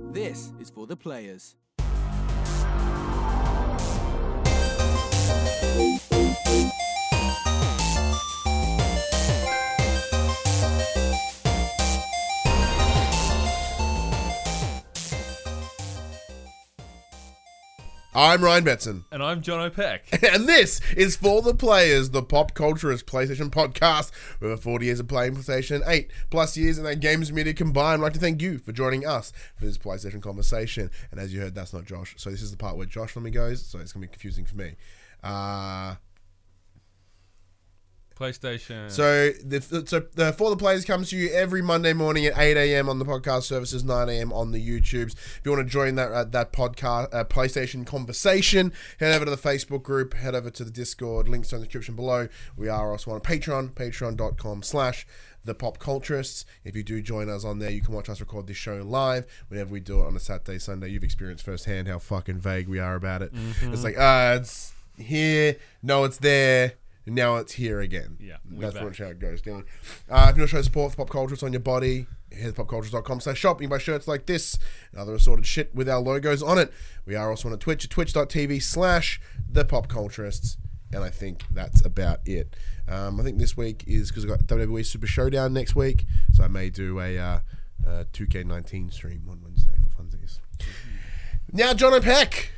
This is for the players. I'm Ryan Betson. And I'm John O'Peck. And this is For the Players, the pop culturist PlayStation podcast. With over 40 years of playing PlayStation, 8 plus years in that games media combined. I'd like to thank you for joining us for this PlayStation conversation. And as you heard, that's not Josh. So this is the part where Josh normally goes, so it's going to be confusing for me. Uh, PlayStation. so the so the For the Players comes to you every Monday morning at 8 a.m. on the podcast services, 9 a.m. on the YouTubes. If you want to join that uh, that podcast uh, PlayStation conversation, head over to the Facebook group, head over to the Discord. Links are in the description below. We are also on Patreon, patreon.com slash the pop culturists. If you do join us on there, you can watch us record this show live whenever we do it on a Saturday, Sunday. You've experienced firsthand how fucking vague we are about it. It's like, uh, it's here, no, it's there. Now it's here again. Yeah, that's back. how it goes down. Uh, if you want to show support for pop culture, it's on your body. Here's popcultures.com slash shop. You can buy shirts like this and other assorted shit with our logos on it. We are also on Twitch at twitch.tv slash the pop culturists. And I think that's about it. Um, I think this week is because I've got WWE Super Showdown next week. So I may do a uh, uh, 2K19 stream on Wednesday for funsies. Now, John O'Peck.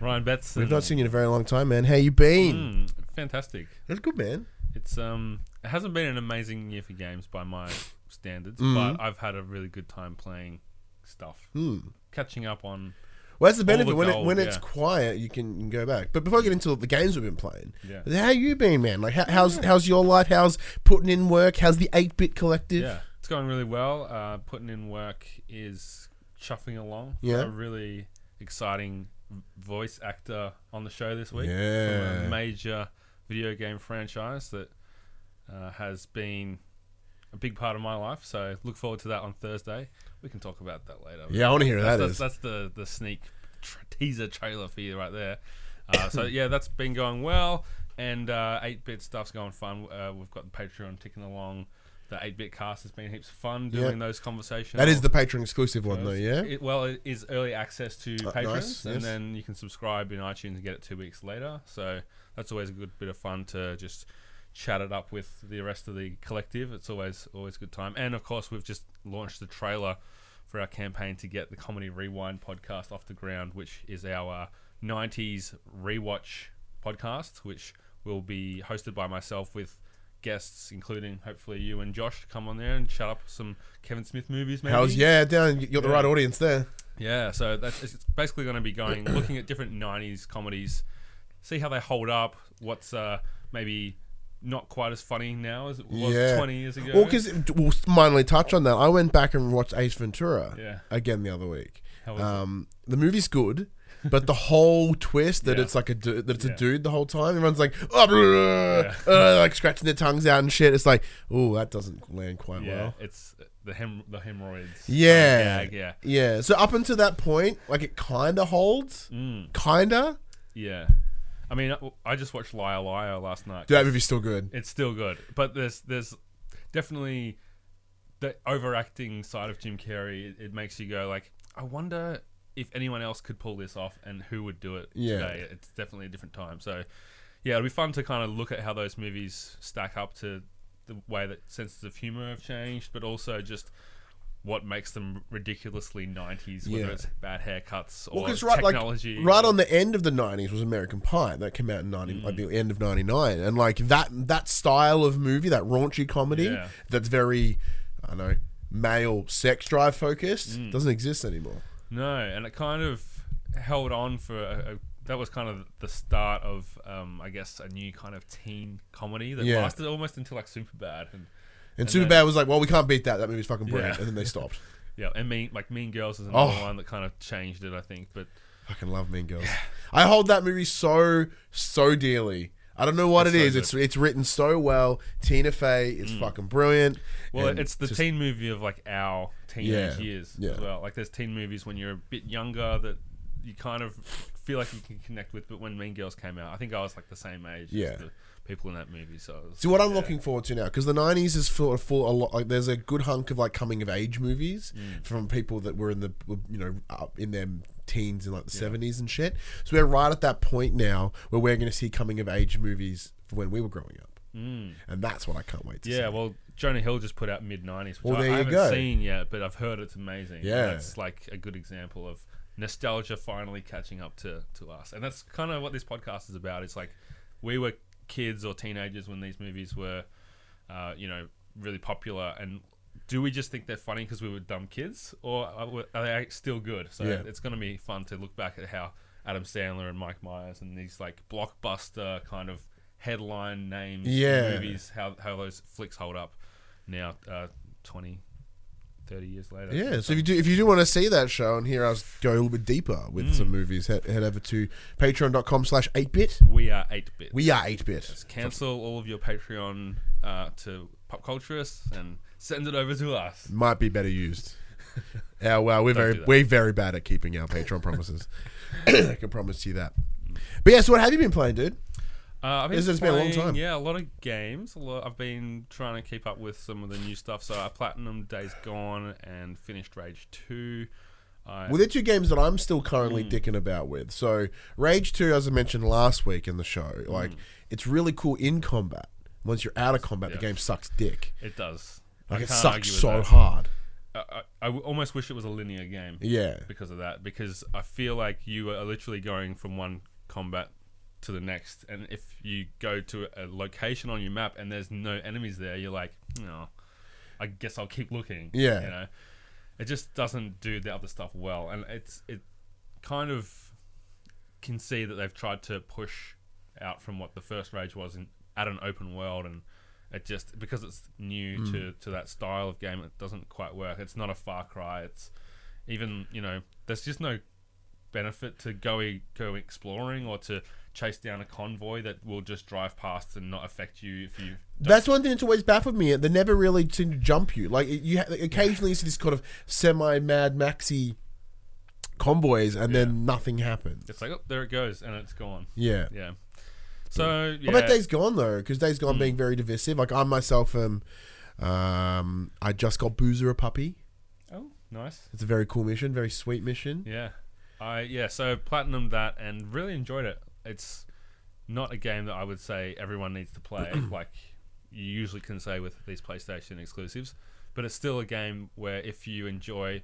Ryan Betts. We've not seen you in a very long time, man. How you been? Mm, fantastic. That's good, man. It's um, it hasn't been an amazing year for games by my standards, Mm. but I've had a really good time playing stuff, Hmm. catching up on. Well, that's the benefit the when it, gold, when it's quiet, you can, you can go back. But before I get into the games we've been playing, Yeah. how you been, man? Like, how, how's how's your life? How's putting in work? How's the eight bit collective? Yeah, it's going really well. Uh, putting in work is chuffing along. Yeah. a really exciting voice actor on the show this week. Yeah. major video game franchise that uh, has been a big part of my life. So look forward to that on Thursday. We can talk about that later. Yeah, I want to hear that's, that that's, is. that's the the sneak tr- teaser trailer for you right there. Uh, so yeah, that's been going well, and eight bit stuff's going fun. Uh, we've got the Patreon ticking along. The eight bit cast has been heaps of fun doing Yeah. those conversations. That is the Patreon exclusive one, though. Yeah. It, well, it is early access to Uh, patrons, nice, and yes. then you can subscribe in iTunes and get it two weeks later. So that's always a good bit of fun to just chat it up with the rest of the collective. It's always always a good time. And of course, we've just launched the trailer for our campaign to get the Comedy Rewind podcast off the ground, which is our uh, '90s rewatch podcast, which will be hosted by myself with guests, including hopefully you and Josh, to come on there and chat up some Kevin Smith movies. Maybe. How's yeah? Down. You got the Yeah. right audience there. Yeah, so that's it's basically going to be going looking at different '90s comedies, see how they hold up. What's uh, maybe not quite as funny now as it was Yeah. 20 years ago. Well, because we'll finally touch on that. I went back and watched Ace Ventura Yeah. again the other week. How was it? Um, the movie's good, but the whole twist that Yeah. it's like a du- that it's Yeah. a dude the whole time. Everyone's like, oh, uh, like scratching their tongues out and shit. It's like, oh, that doesn't land quite yeah, well. it's the hem the hemorrhoids. Yeah. uh, gag, yeah, Yeah. So up until that point, like it kind of holds, mm, kinda. yeah. I mean, I- just watched Liar Liar last night. Dude, that movie's still good. It's still good, but there's there's definitely the overacting side of Jim Carrey. It, it makes you go like, I wonder if anyone else could pull this off and who would do it Yeah. today. It's definitely a different time. So yeah, it'll be fun to kind of look at how those movies stack up to the way that senses of humor have changed, but also just what makes them ridiculously 90s, whether Yeah. it's bad haircuts or Well, right, like technology. right on the end of the '90s was American Pie that came out in '90, Mm. like the end of '99, and like that that style of movie, that raunchy comedy, Yeah. that's very, I don't know, male sex drive focused, Mm. doesn't exist anymore. No, and it kind of held on for a, a, that was kind of the start of, um, I guess, a new kind of teen comedy that Yeah. lasted almost until like Superbad and And, And Superbad then- was like, well, we can't beat that. That movie's fucking brilliant, Yeah. and then they stopped. yeah, and Mean like Mean Girls is another Oh. one that kind of changed it, I think. But fucking love Mean Girls. I hold that movie so so dearly. I don't know what It's it so is. good. It's it's written so well. Tina Fey is mm. fucking brilliant. well, it's the just- teen movie of like our teenage Yeah, years yeah. as well. Like there's teen movies when you're a bit younger that you kind of feel like you can connect with. But when Mean Girls came out, I think I was like the same age Yeah. as the people in that movie. So was, See what I'm yeah. looking forward to now because the '90s is full, full a lot. Like, there's a good hunk of like coming of age movies Mm. from people that were in the you know up in their teens in like the '70s and shit. So we're right at that point now where we're going to see coming of age movies for when we were growing up, Mm. and that's what I can't wait to see. Yeah, well, Jonah Hill just put out mid '90s, which Well, I, I haven't go. seen yet, but I've heard it's amazing. Yeah. that's like a good example of nostalgia finally catching up to to us, and that's kind of what this podcast is about. It's like we were kids or teenagers when these movies were, uh, you know, really popular, and do we just think they're funny because we were dumb kids, or are, are they still good? So Yeah. it's going to be fun to look back at how Adam Sandler and Mike Myers and these like blockbuster kind of headline names Yeah. movies how how those flicks hold up now uh 20 30 years later Yeah, so if you do if you do want to see that show and hear us go a little bit deeper with Mm. some movies, head, head over to patreon.com slash 8bit. we are 8 bit We are 8bit. Just cancel all of your patreon uh, to pop culturists and send it over to us Might be better used. Yeah, well, we're Don't very we're very bad at keeping our Patreon promises. I can promise you that. But yeah, so what have you been playing, dude? Uh, I've been It's- it's been a long time. Yeah, a lot of games. Lot. I've been trying to keep up with some of the new stuff. So I platinum Days Gone and finished Rage Two. I, Well, they're two games that I'm still currently Mm. dicking about with. So Rage 2, as I mentioned last week in the show, like it's really cool in combat. Once you're out of combat, the Mm. Game sucks dick. it does. I Like it sucks so that. hard. I almost wish it was a linear game. Yeah. because of that. Because I feel like you are literally going from one combat to the next, and if you go to a location on your map and there's no enemies there, you're like, no, I guess I'll keep looking. Yeah. you know, it just doesn't do the other stuff well, and it's it kind of can see that they've tried to push out from what the first Rage was in, at an open world and. It just because it's new Mm. to, to that style of game, it doesn't quite work. It's not a Far Cry. It's even you know there's just no benefit to go go exploring or to chase down a convoy that will just drive past and not affect you if you That's one thing that's always baffled me. They never really seem to jump you. Like you ha- occasionally you see this kind of semi Mad Maxi convoys, and then nothing happens. it's like oh there it goes and it's gone Yeah. yeah so yeah What about Days Gone though? Because Days. Gone being very divisive. Like I myself am. Um, I just got Boozer a puppy. oh nice It's a very cool mission, very sweet mission. yeah I yeah so platinum that and really enjoyed it it's not a game that I would say everyone needs to play like you usually can say with these PlayStation exclusives but it's still a game where if you enjoy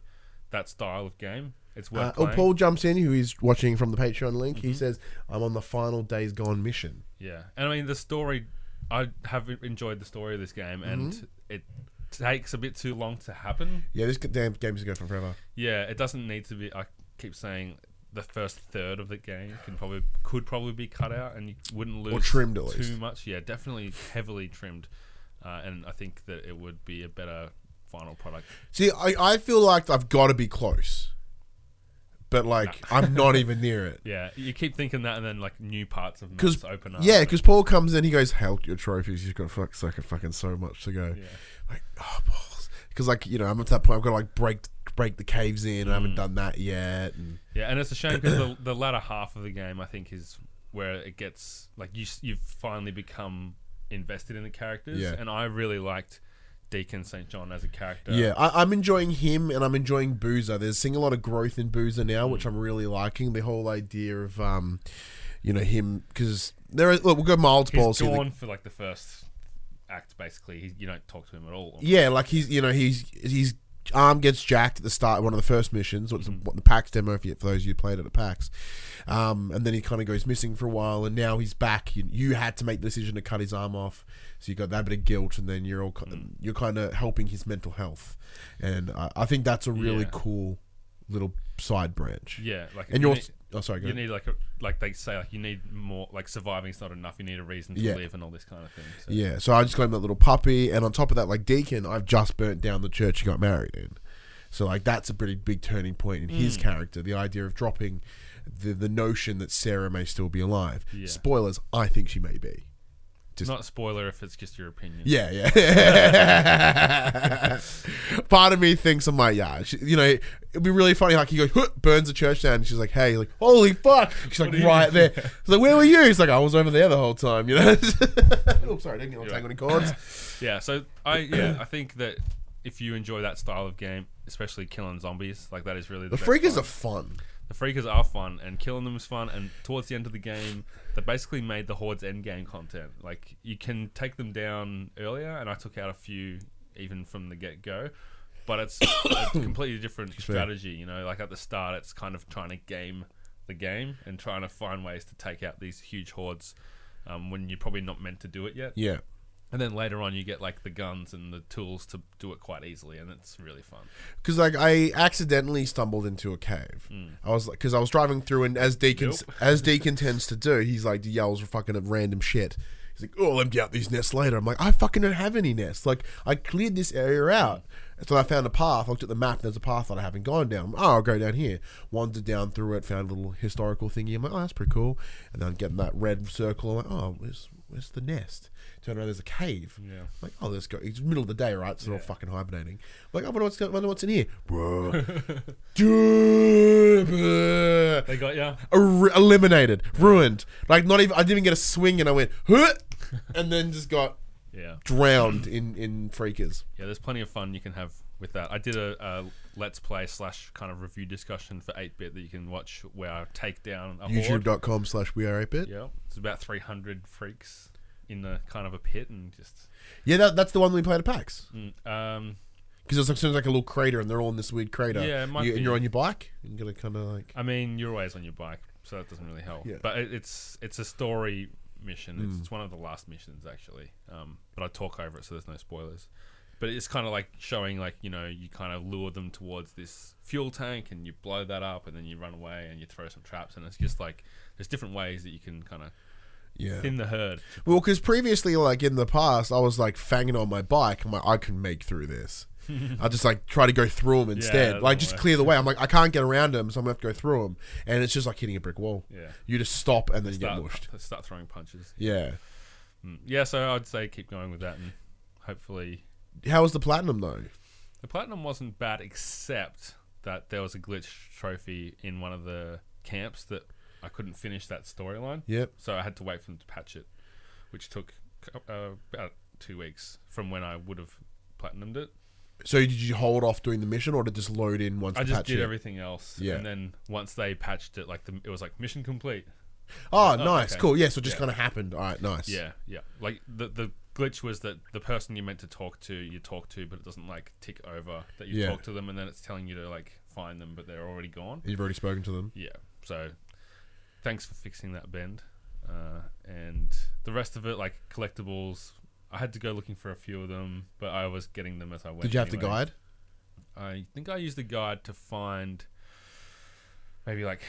that style of game it's worth Uh, oh, playing. Paul jumps in, who is watching from the Patreon link. Mm-hmm. He says, "I'm on the final Days Gone mission." Yeah, and I mean the story. I have enjoyed the story of this game, and Mm-hmm. it takes a bit too long to happen. Yeah, this damn game's going for forever. Yeah, it doesn't need to be. I keep saying the first third of the game can probably could probably be cut out, and you wouldn't lose or trimmed at too least. much. Yeah, definitely heavily trimmed, uh, and I think that it would be a better final product. See, I, I feel like I've got to be close, but like I'm not even near it. Yeah, you keep thinking that, and then like new parts of 'Cause- maps open up. Yeah, because Paul comes in, he goes, "Help your trophies. You've got fuck, like fucking so much to go." yeah. Like, oh balls. Because like you know, I'm at that point. I've got to like break break the caves in. I Mm. haven't done that yet. And Yeah, and it's a shame because the, the latter half of the game, I think, is where it gets like you s- you've finally become invested in the characters, Yeah. and I really liked Deacon St. John as a character. yeah, I, I'm enjoying him, and I'm enjoying Boozer. There's seeing a lot of growth in Boozer now, which Mm. I'm really liking. The whole idea of um, you know, him because there. Is, look, we'll go he's spoils here. The- gone for like the first act. Basically, he, you don't talk to him at all. Yeah, like he's you know he's he's arm gets jacked at the start of one of the first missions. What's Mm-hmm. what the PAX demo for, those of you who played it at PAX, um, and then he kind of goes missing for a while, and now he's back. You, you had to make the decision to cut his arm off, so you got that bit of guilt, and then you're all Mm. you're kind of helping his mental health, and I, I think that's a really Yeah. cool little side branch. Yeah, like And you you're oh sorry, go you ahead. need like a, like they say like you need more like surviving is not enough. You need a reason to Yeah. live and all this kind of thing. So. Yeah, so I just got him that little puppy, and on top of that, like Deacon, I've just burnt down the church he got married in. So like that's a pretty big turning point in his Mm. character. The idea of dropping the the notion that Sarah may still be alive. Yeah. Spoilers: I think she may be. Just- Not a spoiler if it's just your opinion. Yeah, yeah. Part of me thinks I'm like, yeah, she, you know, it'd be really funny. Like he goes, "Huh," burns the church down, and she's like, hey, like, holy fuck. She's like, right there. She's like, where were you? He's like, I was over there the whole time. You know. oh, sorry, I didn't get You're tangle any cords. Yeah, so I yeah I think that if you enjoy that style of game, especially killing zombies, like that is really the, The freakers fun. are fun. The freakers are fun, and killing them is fun. And towards the end of the game, they basically made the hordes end game content. Like you can take them down earlier, and I took out a few even from the get go. But it's a completely different strategy, you know. Like at the start, it's kind of trying to game the game and trying to find ways to take out these huge hordes um, when you're probably not meant to do it yet. Yeah. And then later on, you get like the guns and the tools to do it quite easily, and it's really fun. Because like I accidentally stumbled into a cave. Hmm. I was like, because I was driving through, and as Deacon Nope. as Deacon tends to do, he's like he yells fucking at random shit. He's like, "Oh, I'll empty out these nests later." I'm like, "I fucking don't have any nests. Like, I cleared this area out." Hmm. So I found a path. I looked at the map. There's a path that I haven't gone down. Oh, I'll go down here. Wandered down through it. Found a little historical thingy. I'm like, "Oh, that's pretty cool." And then I'm getting that red circle. I'm like, "Oh, where's where's the nest?" Turn around. There's a cave. Yeah. I'm like, oh, let's go. It's middle of the day, right? So they're all Yeah. fucking hibernating. I'm like, I wonder what's, I wonder what's in here. Bro. Dude. They got ya. Er- eliminated. Ruined. Like, not even, I didn't even get a swing and I went, huh? And then just got Yeah, drowned in, in freakers. yeah. There's plenty of fun you can have with that. I did a, a let's play slash kind of review discussion for 8-bit that you can watch where I take down a horde. YouTube.com slash we are 8bit. Yeah, it's about 300 freaks in the kind of a pit and just. Yeah, that, that's the one we played at PAX. Mm, um, Because it's like, like a little crater and they're all in this weird crater. Yeah, it might You- and you're on your bike. You gotta kind of like. I mean, you're always on your bike, so that doesn't really help. Yeah. But it, it's it's a story mission. It's, Mm. it's one of the last missions actually. Um, but I talk over it, so there's no spoilers. But it's kind of like showing, like you know, you kind of lure them towards this fuel tank, and you blow that up, and then you run away, and you throw some traps, and it's just like there's different ways that you can kind of Yeah. thin the herd. Well, because previously, like in the past, I was like fanging on my bike. I'm like, I can make through this. I just like try to go through them instead, that like just work. clear the way. I'm like, I can't get around them, so I'm gonna have to go through them, and it's just like hitting a brick wall. Yeah. You just stop and then you get Start, mushed. start throwing punches. Yeah. Mm. Yeah, so I'd say keep going with that, and hopefully How was the platinum though? The platinum wasn't bad, except that there was a glitch trophy in one of the camps that I couldn't finish that storyline. Yep. So I had to wait for them to patch it, which took uh, about two weeks from when I would have platinumed it. So did you hold off doing the mission, or did it just load in once I just did hit? everything else, Yeah. and then once they patched it, like the, it was like mission complete. Oh, nice, okay. cool. Yeah, so it just Yeah. kind of happened. All right, nice. Yeah, yeah. Like the the glitch was that the person you meant to talk to, you talk to, but it doesn't like tick over that you Yeah. talk to them, and then it's telling you to like find them, but they're already gone. You've already spoken to them. Yeah. So thanks for fixing that bend. Uh, and the rest of it, like collectibles, I had to go looking for a few of them, but I was getting them as I went. Did you have the guide? I think I used the guide to find maybe like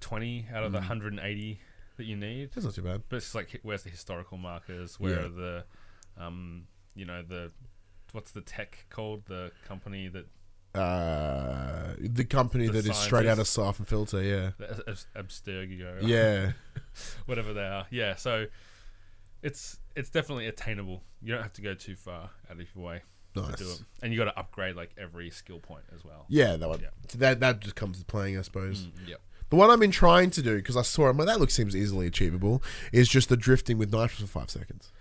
20 out Mm. of the 180 that you need. That's not too bad. But it's like, where's the historical markers? Where Yeah. are the, um, you know, the, what's the tech called? The company that, Uh, the company The that is straight out of scientists. Siphon Filter. Yeah. the Abstergo. Yeah. whatever they are. Yeah, so it's it's definitely attainable. You don't have to go too far out of your way to do it, and you got to upgrade like every skill point as well. Yeah, that one. Yeah. That that just comes with playing, I suppose. Mm, yep. The one I've been trying to do because I saw it, I'm like, that looks seems easily achievable. Is just the drifting with nitrous for five seconds.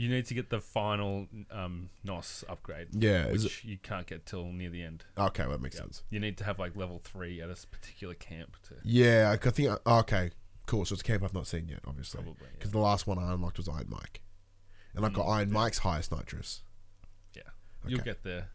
You need to get the final um, NOS upgrade, Yeah, which you can't get till near the end. Okay, well, that makes Yeah. sense. You need to have like level three at a particular camp to Yeah, I think. Okay, cool. So it's a camp I've not seen yet, obviously, probably. Yeah. because the last one I unlocked was Iron Mike, and I've got Mm, Iron yeah. Mike's highest nitrous. yeah. You'll get there.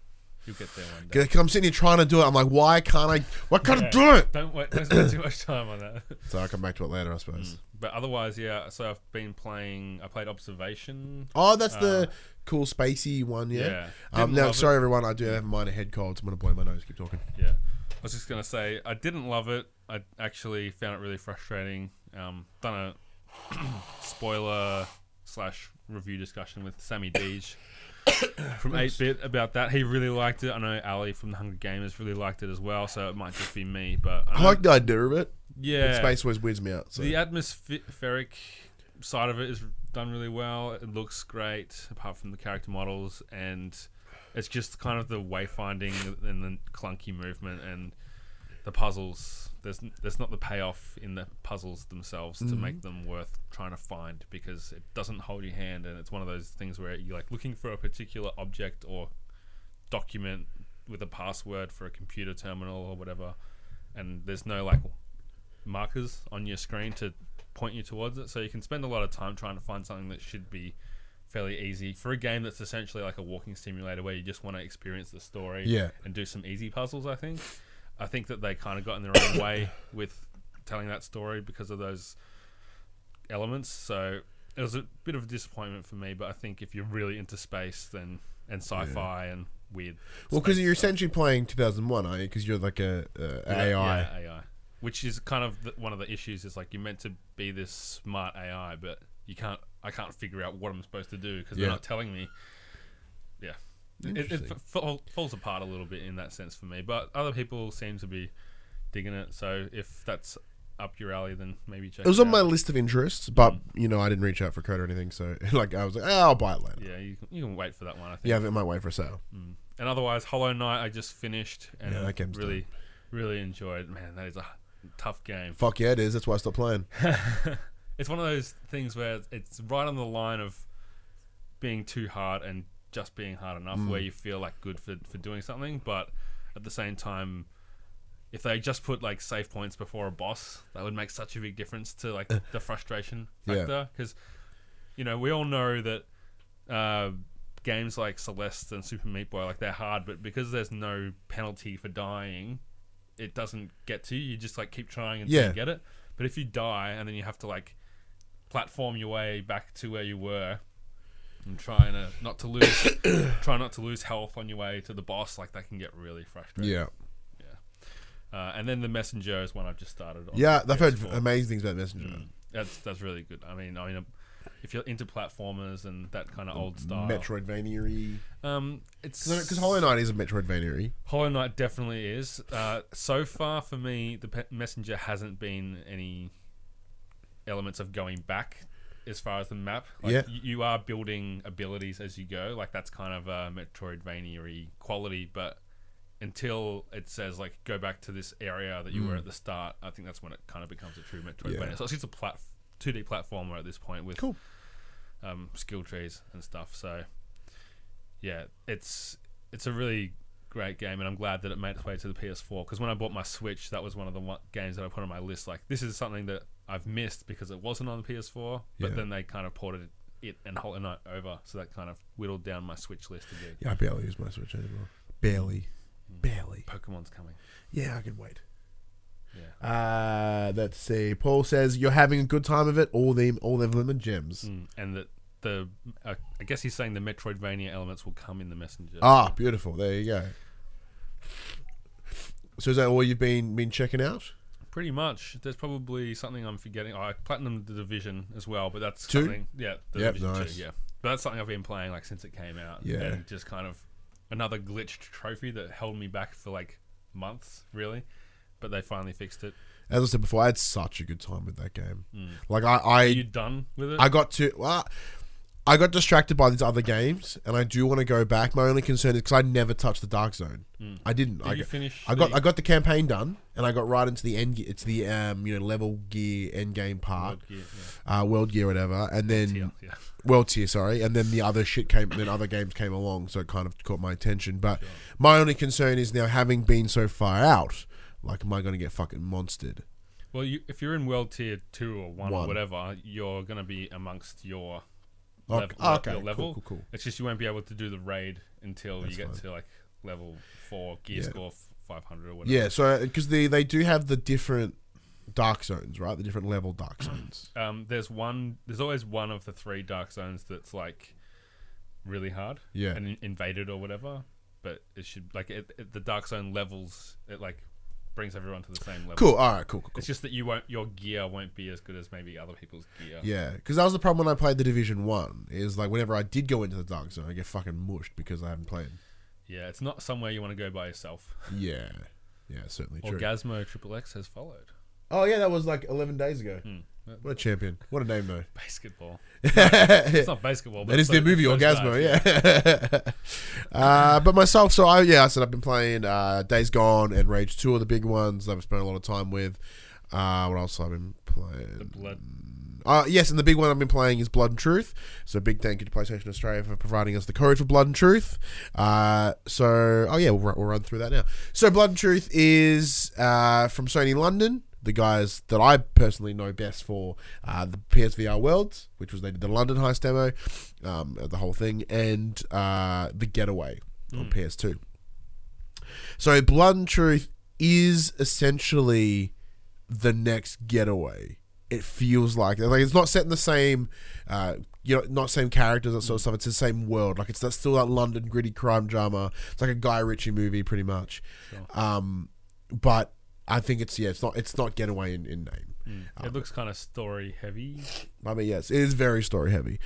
You'll get there one day. Because I'm sitting here trying to do it. I'm like, why can't I? Why can't I do it? Don't wait. Don't spend too much time on that. So I'll come back to it later, I suppose. Mm. But otherwise, yeah. So I've been playing. I played Observation. Oh, that's the Uh, cool spacey one, yeah. Yeah. Um, now, love it. sorry everyone, I do have a minor head cold, so I'm gonna blow my nose. Keep talking. Yeah. I was just gonna say I didn't love it. I actually found it really frustrating. Um, done a spoiler slash review discussion with Sammy Deej from Eight Bit about that. He really liked it. I know Ali from the Hunger Gamers really liked it as well. So it might just be me, but I know- like the idea of it. Yeah, But space always weirds me out. So the atmospheric side of it is done really well. It looks great, apart from the character models, and it's just kind of the wayfinding and the clunky movement and the puzzles. There's there's not the payoff in the puzzles themselves to mm-hmm. make them worth trying to find because it doesn't hold your hand, and it's one of those things where you're like looking for a particular object or document with a password for a computer terminal or whatever, and there's no like markers on your screen to point you towards it. So you can spend a lot of time trying to find something that should be fairly easy for a game that's essentially like a walking simulator where you just want to experience the story Yeah. and do some easy puzzles. I think. I think that they kind of got in their own way with telling that story because of those elements. So it was a bit of a disappointment for me. But I think if you're really into space, then and sci-fi and weird, Well, because you're stuff- essentially playing 2001, aren't you? Because you're like a, a yeah, AI. yeah, AI, which is kind of the, one of the issues. Is like you're meant to be this smart AI, but you can't. I can't figure out what I'm supposed to do because Yeah. they're not telling me. Yeah, it, it f- falls apart a little bit in that sense for me. But other people seem to be digging it. So if that's up your alley, then maybe check. It was it on my list of interests, but you know I didn't reach out for code or anything, so like I was like, oh, I'll buy it later. Yeah, you can, you can wait for that one. I think. Yeah, I might wait for a sale. Mm. And otherwise, Hollow Knight I just finished and Yeah, that game's really, really enjoyed. Man, that is a tough game. Fuck yeah, it is. That's why I stopped playing. it's one of those things where it's right on the line of being too hard and just being hard enough Mm. where you feel like good for, for doing something but at the same time if they just put like save points before a boss that would make such a big difference to like the frustration factor because you know we all know that uh, games like celeste and super meat boy like they're hard but because there's no penalty for dying it doesn't get to you. You just like keep trying until Yeah. you get it. But if you die and then you have to like platform your way back to where you were and trying to not to lose try not to lose health on your way to the boss like that can get really frustrating. Yeah, uh, and then the messenger is one i've just started on yeah. I've heard amazing things about Messenger. Mm, that's that's really good. I mean i mean if you're into platformers and that kind of old style Metroidvania. um it's Because Hollow Knight is a Metroidvania. Hollow Knight definitely is. Uh, so far for me, the pe- messenger hasn't been any elements of going back as far as the map. Like, Yeah. y- you are building abilities as you go. Like that's kind of a Metroidvania quality, but until it says like go back to this area that you were at the start, I think that's when it kind of becomes a true Metroidvania. Mm. Yeah. So it's just a plat- 2D platformer at this point with Cool. Um, skill trees and stuff. So yeah, it's it's a really great game, and I'm glad that it made its way to the PS4. Because when I bought my Switch, that was one of the one- games that I put on my list. Like this is something that I've missed because it wasn't on the PS4, but Yeah. then they kind of ported it and Hollow Knight over, so that kind of whittled down my Switch list a bit. Yeah, I barely use my Switch anymore. Barely. Barely. Pokemon's coming. Yeah, I can wait. Yeah. Uh, let's see. Paul says you're having a good time of it. All them, all of them are gems. Mm, and that the uh, I guess he's saying the Metroidvania elements will come in the Messenger. Ah, beautiful. There you go. So is that all you've been been checking out? Pretty much. There's probably something I'm forgetting. Oh, I platinum the division as well, but that's Two? something. Yeah, the Yep, division nice. two. Yeah, but that's something I've been playing like since it came out. Yeah. and just kind of another glitched trophy that held me back for like months, really. But they finally fixed it. As I said before, I had such a good time with that game. Mm. Like I, Are I, you done with it? I got to. Well, I got distracted by these other games, and I do want to go back. My only concern is because I never touched the Dark Zone. Mm. I didn't. Did I you finish? I got the I got the campaign done, and I got right into the end. It's the um you know level gear end game part, World Gear, yeah. uh, world gear whatever, and then Tier, yeah. world tier, sorry, and then the other shit came, then other games came along, so it kind of caught my attention. But my only concern is now having been so far out, like, am I going to get fucking monstered? Well, you, if you're in World Tier two or one, One. or whatever, you're gonna be amongst your Okay, level. okay, your cool, level. cool, cool. It's just you won't be able to do the raid until That's you get fine. to like level four, gear Yeah. score f- 500 or whatever. Yeah, so because they they do have the different dark zones, right? The different level dark zones. Um, there's one. There's always one of the three dark zones that's like really hard Yeah, and in- invaded or whatever. But it should like it, it, the dark zone levels. It like brings everyone to the same level. cool. All right, cool, cool, cool. It's just that you won't. Your gear won't be as good as maybe other people's gear. Yeah, because that was the problem when I played the Division One. Is like whenever I did go into the dark zone, I get fucking mushed because I haven't played. Yeah, it's not somewhere you want to go by yourself. Yeah, yeah, certainly true. Orgasmo Triple X has followed. oh yeah, that was like eleven days ago. Hmm. What a champion! What a name though. Basketball. It's not basketball, but is the those- movie Orgasmo, yeah. uh, but myself, so I yeah, I said I've been playing uh, Days Gone and Rage Two are the big ones. I've spent a lot of time with. Uh, what else have I been playing? The blood. Uh, yes, and the big one I've been playing is Blood and Truth. So big thank you to PlayStation Australia for providing us the code for Blood and Truth. Uh, so, oh yeah, we'll, we'll run through that now. So Blood and Truth is uh, from Sony London, the guys that I personally know best for uh, the PSVR Worlds, which was they did the London Heist demo, um, the whole thing, and uh, the Getaway on PS2. So Blood and Truth is essentially the next Getaway. It feels like like it's not set in the same, uh, you know, not same characters that sort of stuff. It's the same world. Like it's that still that London gritty crime drama. It's like a Guy Ritchie movie, pretty much. Um, but I think it's yeah, it's not it's not Getaway in, in name. It looks kind of story heavy. I mean, yes, it is very story heavy.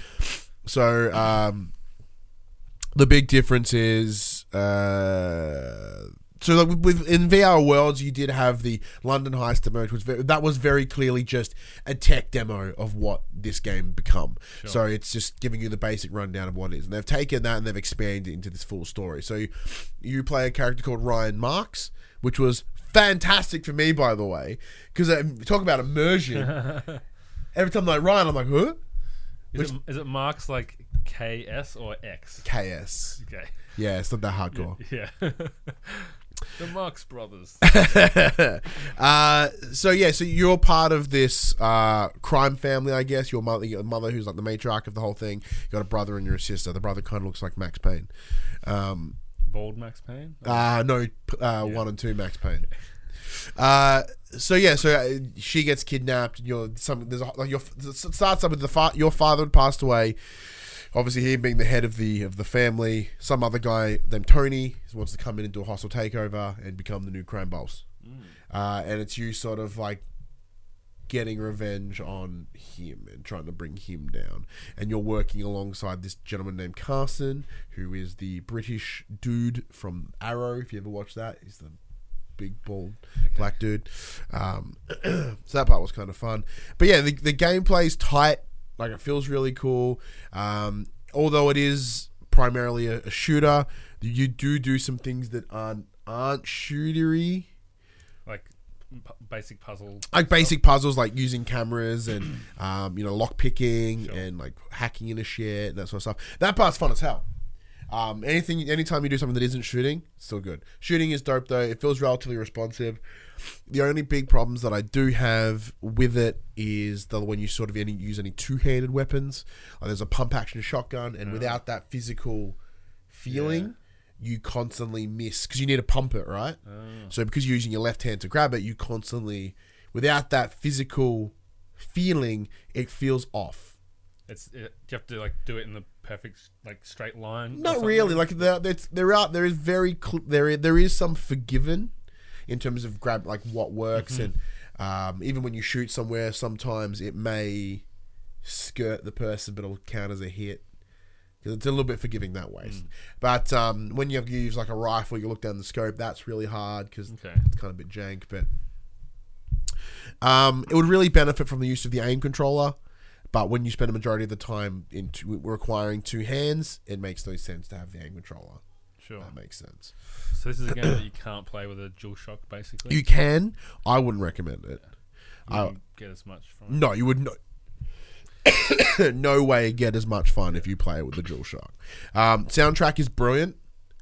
So, um, the big difference is, uh, so like with, in VR worlds, you did have the London heist demo, which was very, that was very clearly just a tech demo of what this game become. So it's just giving you the basic rundown of what it is, and they've taken that and they've expanded into this full story. So you, you play a character called Ryan Marks, which was fantastic for me, by the way, because talk about immersion. Every time I'm like Ryan, I'm like, huh? Is, it, is it marks like KS or X? KS. Okay. Yeah, it's not that hardcore. Yeah. the Marx Brothers. uh, so yeah, so you're part of this uh, crime family, I guess. Your mother, your mother, who's like the matriarch of the whole thing. You got a brother and you're a sister. The brother kind of looks like Max Payne. Um, Bald Max Payne? uh, no, uh, one and two Max Payne. Uh, so yeah, so uh, she gets kidnapped. You're some there's a, like your starts up with the fa- your father had passed away. Obviously, he being the head of the of the family, some other guy named Tony wants to come in and do a hostile takeover and become the new crime boss. Uh, and it's you sort of like getting revenge on him and trying to bring him down. And you're working alongside this gentleman named Carson, who is the British dude from Arrow. If you ever watched that, he's the big bald black dude. Um, so that part was kind of fun. But yeah, the, the gameplay's tight. Like it feels really cool. Um, although it is primarily a, a shooter, you do do some things that aren't aren't shootery basic puzzle. like basic puzzles like using cameras and um, you know lock picking Sure. and like hacking into shit and that sort of stuff. That part's fun as hell. Um, anything, anytime you do something that isn't shooting, still good. Shooting is dope though. It feels relatively responsive. The only big problems that I do have with it is the when you sort of any, use any two-handed weapons. Like there's a pump action shotgun, and without that physical feeling, you constantly miss because you need to pump it, right? So because you're using your left hand to grab it, you constantly, without that physical feeling, it feels off. It's it, you have to like do it in the perfect like straight line? Not really. Like there, there are there is very cl- there there is some forgiven in terms of grab like what works and um, even when you shoot somewhere, sometimes it may skirt the person, but it'll count as a hit. 'Cause It's a little bit forgiving that way, but um, when you have, you use like a rifle, you look down the scope. That's really hard because Okay. it's kind of a bit jank. But um, it would really benefit from the use of the aim controller. But when you spend a majority of the time in two, requiring two hands, it makes no sense to have the aim controller. Sure. That makes sense. So this is a game that you can't play with a dual shock, basically. You can. I wouldn't recommend it. You I- wouldn't get as much from it. No, you would no. no way get as much fun if you play it with the DualShock. Um, soundtrack is brilliant,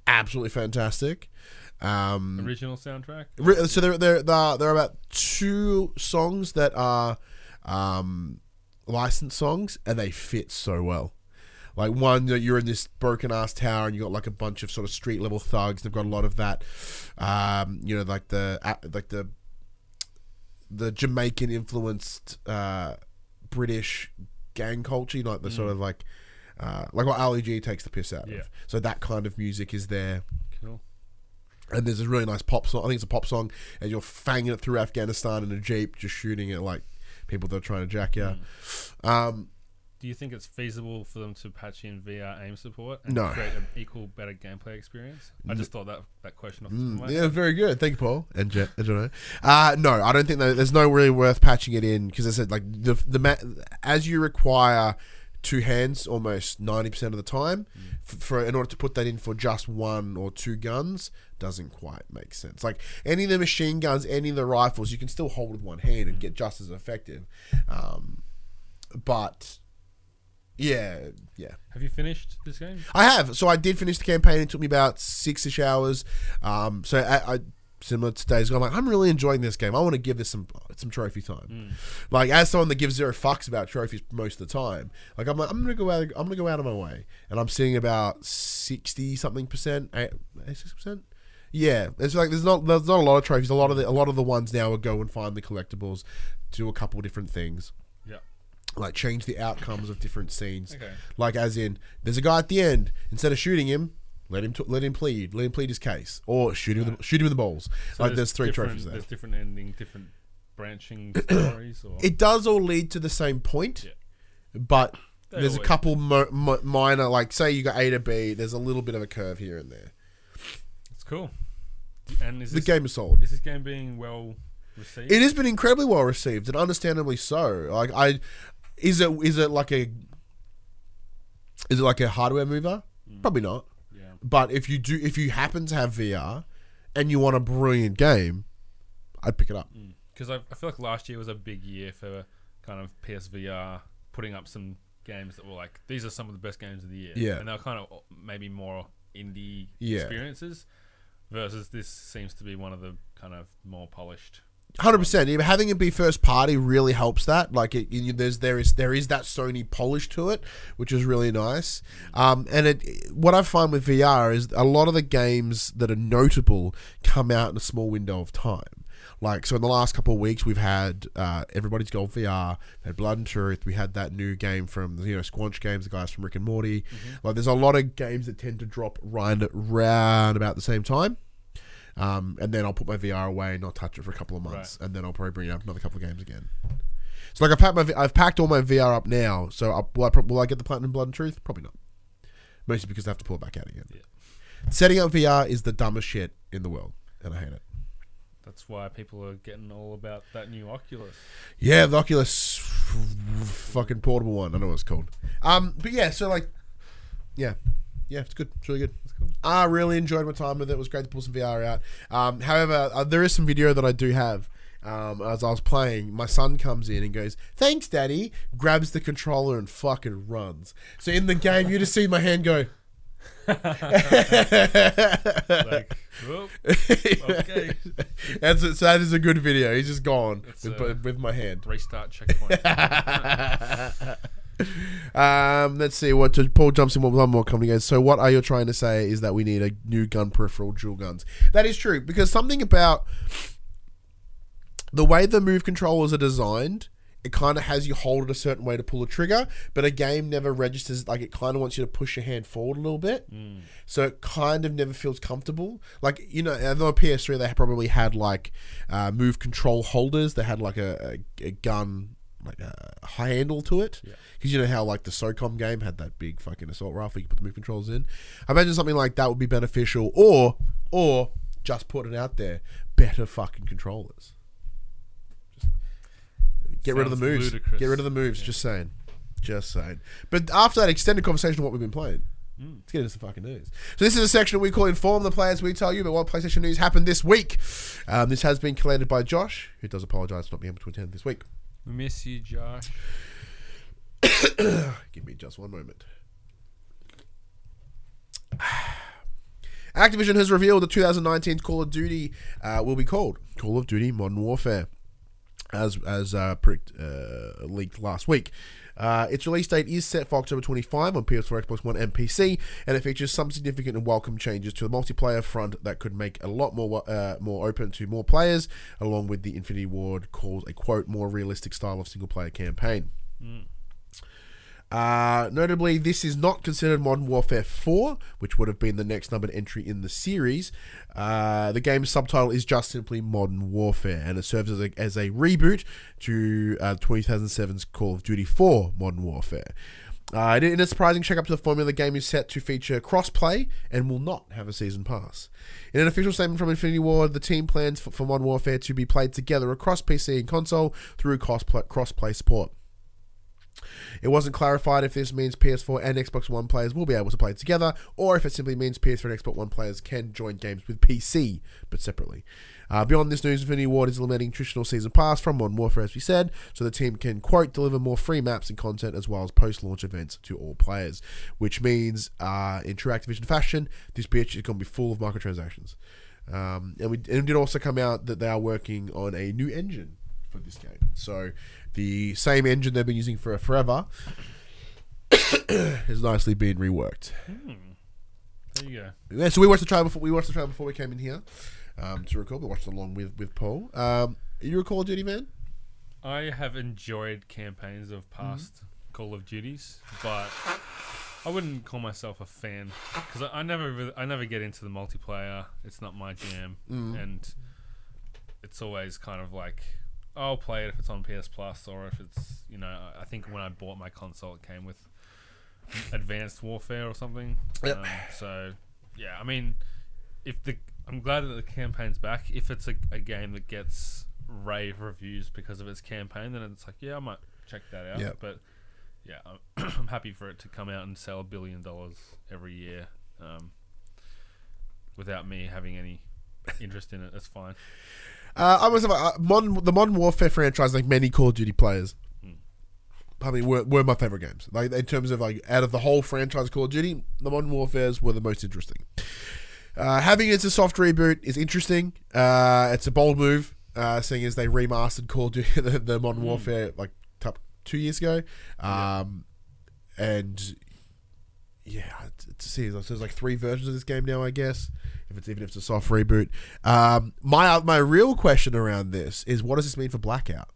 absolutely fantastic. Um, Original soundtrack. So there, there, there, there are about two songs that are um, licensed songs, and they fit so well. Like one, that you're in this broken ass tower, and you got like a bunch of sort of street level thugs. They've got a lot of that, um, you know, like the like the the Jamaican influenced uh, British gang culture, like the sort of like uh, like what Ali G takes the piss out Yeah. of. So that kind of music is there Cool. and there's a really nice pop song. I think it's a pop song, and you're fanging it through Afghanistan in a jeep, just shooting at like people that are trying to jack you. Um, do you think it's feasible for them to patch in VR aim support and No. create an equal, better gameplay experience? I just thought that that question off Mm, yeah, very good. Thank you, Paul. And Je- I don't know. Uh, no, I don't think that there's no really worth patching it in because I said like the the ma- as you require two hands almost ninety percent of the time f- for in order to put that in for just one or two guns doesn't quite make sense. Like any of the machine guns, any of the rifles, you can still hold with one hand and get just as effective. Um, but yeah, yeah. Have you finished this game? I have. So I did finish the campaign. It took me about six ish hours. Um, so I, I similar to Days Gone, I'm like, I'm really enjoying this game. I want to give this some some trophy time. Like as someone that gives zero fucks about trophies most of the time, like I'm like I'm gonna go out. I'm gonna go out of my way, and I'm seeing about sixty something percent, six percent. Yeah, it's like there's not there's not a lot of trophies. A lot of the a lot of the ones now are go and find the collectibles, do a couple different things. Like change the outcomes of different scenes. Okay. Like as in, there's a guy at the end. Instead of shooting him, let him t- let him plead, let him plead his case, or shoot him with the, shoot him in the balls. So like there's three trophies there. There's different ending, different branching stories, or It does all lead to the same point, Yeah. but They there's a couple mo- mo- minor, like say you got A to B. There's a little bit of a curve here and there. it's cool. And is The this, game is solid. is this game being well received? It has been incredibly well received and understandably so. Like I, is it is it like a is it like a hardware mover? Hmm. Probably not. yeah. But if you do, if you happen to have VR and you want a brilliant game, I'd pick it up. Because I, I feel like last year was a big year for kind of PSVR putting up some games that were like these are some of the best games of the year. Yeah. and they're kind of maybe more indie Yeah. experiences. Versus this seems to be one of the kind of more polished. Hundred percent. Having it be first party really helps that. Like it, you, there's there is there is that Sony polish to it, which is really nice. Um, and it what I find with VR is a lot of the games that are notable come out in a small window of time. Like so, in the last couple of weeks, we've had uh, Everybody's Golf VR, we had Blood and Truth. We had that new game from you know Squanch Games, the guys from Rick and Morty. Like, there's a lot of games that tend to drop right round about the same time. Um, and then I'll put my VR away and not touch it for a couple of months, and then I'll probably bring it up another couple of games again. So like I've packed my I've packed all my VR up now. So I, will I will I get the Platinum Blood and Truth? Probably not. Mostly because I have to pull it back out again. Yeah. Setting up VR is the dumbest shit in the world, and I hate it. That's why people are getting all about that new Oculus. Yeah, the Oculus fucking portable one. I know what it's called. Um, but yeah, so like, yeah, yeah, it's good. It's really good. It's cool. I really enjoyed my time with it. It was great to pull some VR out. Um, however, uh, there is some video that I do have. Um, as I was playing, my son comes in and goes, "Thanks, Daddy." Grabs the controller and fucking runs. So in the game, you just see my hand go. Like, okay, That's it. So that is a good video. He's just gone with, with my hand. restart checkpoint. Um, let's see what Paul jumps in. What one more coming goes. So what are you trying to say is that we need a new gun peripheral, dual guns? That is true because something about the way the move controllers are designed, it kind of has you hold it a certain way to pull a trigger, but a game never registers like it kind of wants you to push your hand forward a little bit. So it kind of never feels comfortable. Like you know, I know PS3 they probably had like uh, move control holders. They had like a, a, a gun like a handle to it because you know how like the SOCOM game had that big fucking assault rifle you could put the move controls in. I imagine something like that would be beneficial, or or just put it out there, better fucking controllers. Just get rid of the moves. ludicrous. Get rid of the moves. Just saying. Just saying. But after that extended conversation of what we've been playing, let's get into some fucking news. So this is a section we call Inform the Players. We tell you about what PlayStation news happened this week. Um, this has been collated by Josh, who does apologise for not being able to attend this week. We miss you, Josh. Give me just one moment. Activision has revealed the 2019 Call of Duty uh, will be called Call of Duty Modern Warfare, as as uh, uh, leaked last week. Uh, its release date is set for October 25 on PS4, Xbox One, and PC, and it features some significant and welcome changes to the multiplayer front that could make a lot more uh, more open to more players, along with the Infinity Ward calls a quote more realistic style of single player campaign. Uh, notably, this is not considered Modern Warfare 4, which would have been the next numbered entry in the series. Uh, the game's subtitle is just simply Modern Warfare, and it serves as a, as a reboot to uh, 2007's Call of Duty 4 Modern Warfare. Uh, in a surprising shake up to the formula, the game is set to feature cross-play and will not have a season pass. In an official statement from Infinity Ward, the team plans for, for Modern Warfare to be played together across PC and console through cross-play support. It wasn't clarified if this means PS4 and Xbox One players will be able to play together, or if it simply means PS4 and Xbox One players can join games with PC, but separately. Uh, beyond this news, Infinity Ward is implementing traditional season pass from Modern Warfare, as we said, so the team can quote deliver more free maps and content as well as post-launch events to all players. Which means, uh, in true Activision fashion, this bitch is going to be full of microtransactions. Um, and we and it did also come out that they are working on a new engine for this game. So the same engine they've been using for forever has nicely been reworked. There you go. Yeah, so we watched the trailer before we watched the trailer before we came in here um, to record. We watched it along with with Paul. Um, you a Call of Duty man? I have enjoyed campaigns of past Call of Duties, but I wouldn't call myself a fan because I, I never really, I never get into the multiplayer. It's not my jam, and it's always kind of like I'll play it if it's on PS Plus or if it's you know I- think when I bought my console it came with Advanced Warfare or something. Yep. Um, so yeah, I mean, if the I'm glad that the campaign's back. If it's a, a game that gets rave reviews because of its campaign, then it's like yeah, I might check that out. Yep. But yeah, I'm, I'm happy for it to come out and sell a billion dollars every year, um, without me having any interest in it. That's fine. Uh, I was uh, modern the Modern Warfare franchise, like many Call of Duty players. I mean, were, were my favorite games. Like in terms of like out of the whole franchise Call of Duty, the Modern Warfares were the most interesting. Uh, having it as a soft reboot is interesting. Uh, it's a bold move, uh, seeing as they remastered Call of Duty, the, the Modern Warfare, like top two years ago, um, and yeah, t- to see there's like three versions of this game now, I guess. If it's even if it's a soft reboot. Um, my my real question around this is, what does this mean for Blackout?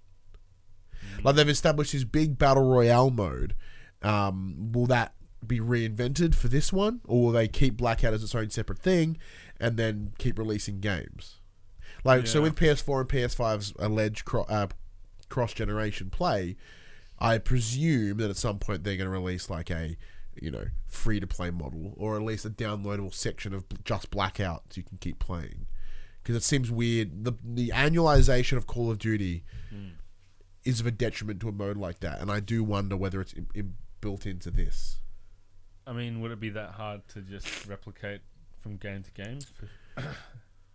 Like they've established this big battle royale mode. Um, will that be reinvented for this one, or will they keep Blackout as its own separate thing, and then keep releasing games? Like so with PS4 and PS5's alleged cro- uh, cross generation play, I presume that at some point they're going to release like a you know free to play model, or at least a downloadable section of just Blackout so you can keep playing. Because it seems weird. The the annualization of Call of Duty hmm. is of a detriment to a mode like that, and I do wonder whether it's in, in, built into this. I mean, would it be that hard to just replicate from game to game?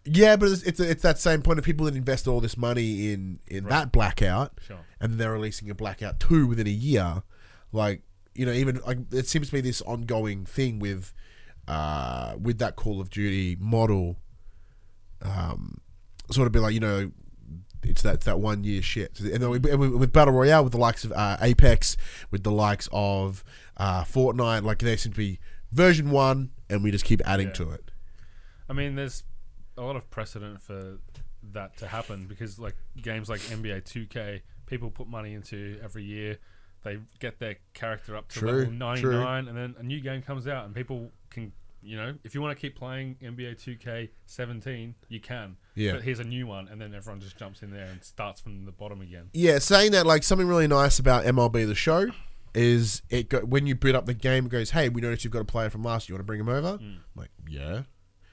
Yeah, but it's it's, it's that same point of people that invest all this money in in Right. that blackout, Sure. and they're releasing a blackout two within a year. Like you know, even like it seems to be this ongoing thing with uh with that Call of Duty model. Um, sort of be like you know. It's that, it's that one year shit, and then we- with battle royale, with the likes of uh, Apex, with the likes of uh, Fortnite, like they seem to be version one, and we just keep adding Yeah. to it. I mean, there's a lot of precedent for that to happen because, like, games like NBA 2K, people put money into every year. They get their character up to True, level 99, true. and then a new game comes out, and people can, you know, if you want to keep playing NBA 2K 17, you can. Yeah. But here's a new one, and then everyone just jumps in there and starts from the bottom again. Yeah, saying that like something really nice about MLB the show is it go, when you boot up the game, it goes, "Hey, we noticed you've got a player from last. year. You want to bring him over?" Mm. I'm like, yeah.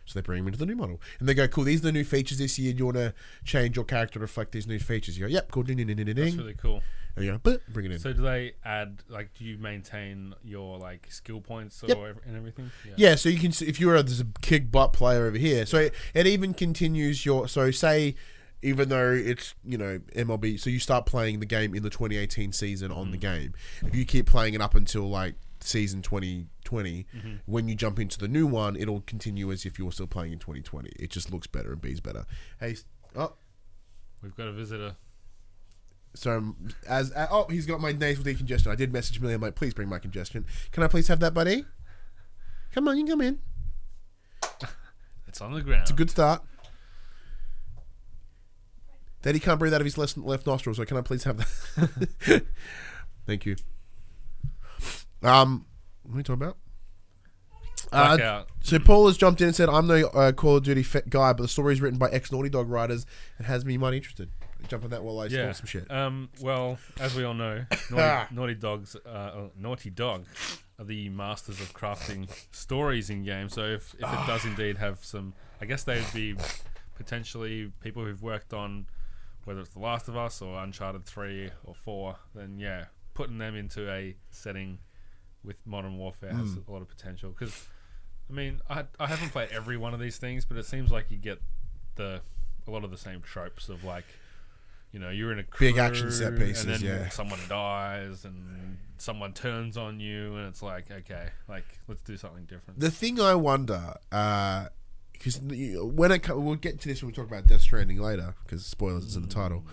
So they bring him into the new model, and they go, "Cool, these are the new features this year. Do you want to change your character to reflect these new features?" You go, "Yep, cool." Ding, ding, ding, ding, That's really cool. And you go, "But bring it in." So do they add like do you maintain your like skill points or Yep. and everything? Yeah, so you can see if you're a, there's a kick butt player over here. So it, it even continues your so say even though it's you know MLB, so you start playing the game in the 2018 season on the mm. game. If you keep playing it up until like season 2020, mm-hmm. when you jump into the new one, it'll continue as if you were still playing in 2020. It just looks better and bees better. Hey, oh. We've got a visitor. So as uh, oh, he's got my nasal decongestion. I did message Millie. I'm like, please bring my congestion. Can I please have that, buddy? Come on, you can come in. It's on the ground. It's a good start. Daddy can't breathe out of his left, left nostril, so can I please have that? Thank you. Um, what are we talking about? Uh, so Paul has jumped in and said, "I'm no uh, Call of Duty guy, but the story is written by ex Naughty Dog writers and has me mighty interested." Jump on that while I yeah. score some shit. Um, well, as we all know, Naughty, Naughty Dogs, uh, uh, Naughty Dog, are the masters of crafting stories in games. So if, if it does indeed have some, I guess they'd be potentially people who've worked on whether it's The Last of Us or Uncharted three or four. Then yeah, putting them into a setting with Modern Warfare has a lot of potential. Because I mean, I I haven't played every one of these things, but it seems like you get the a lot of the same tropes of like you know, you're in a Big action set crew, pieces, and then yeah. someone dies and someone turns on you, and it's like, okay, like let's do something different. The thing I wonder, uh, because when it co- we'll get to this when we talk about Death Stranding later, because spoilers is in the title. Mm.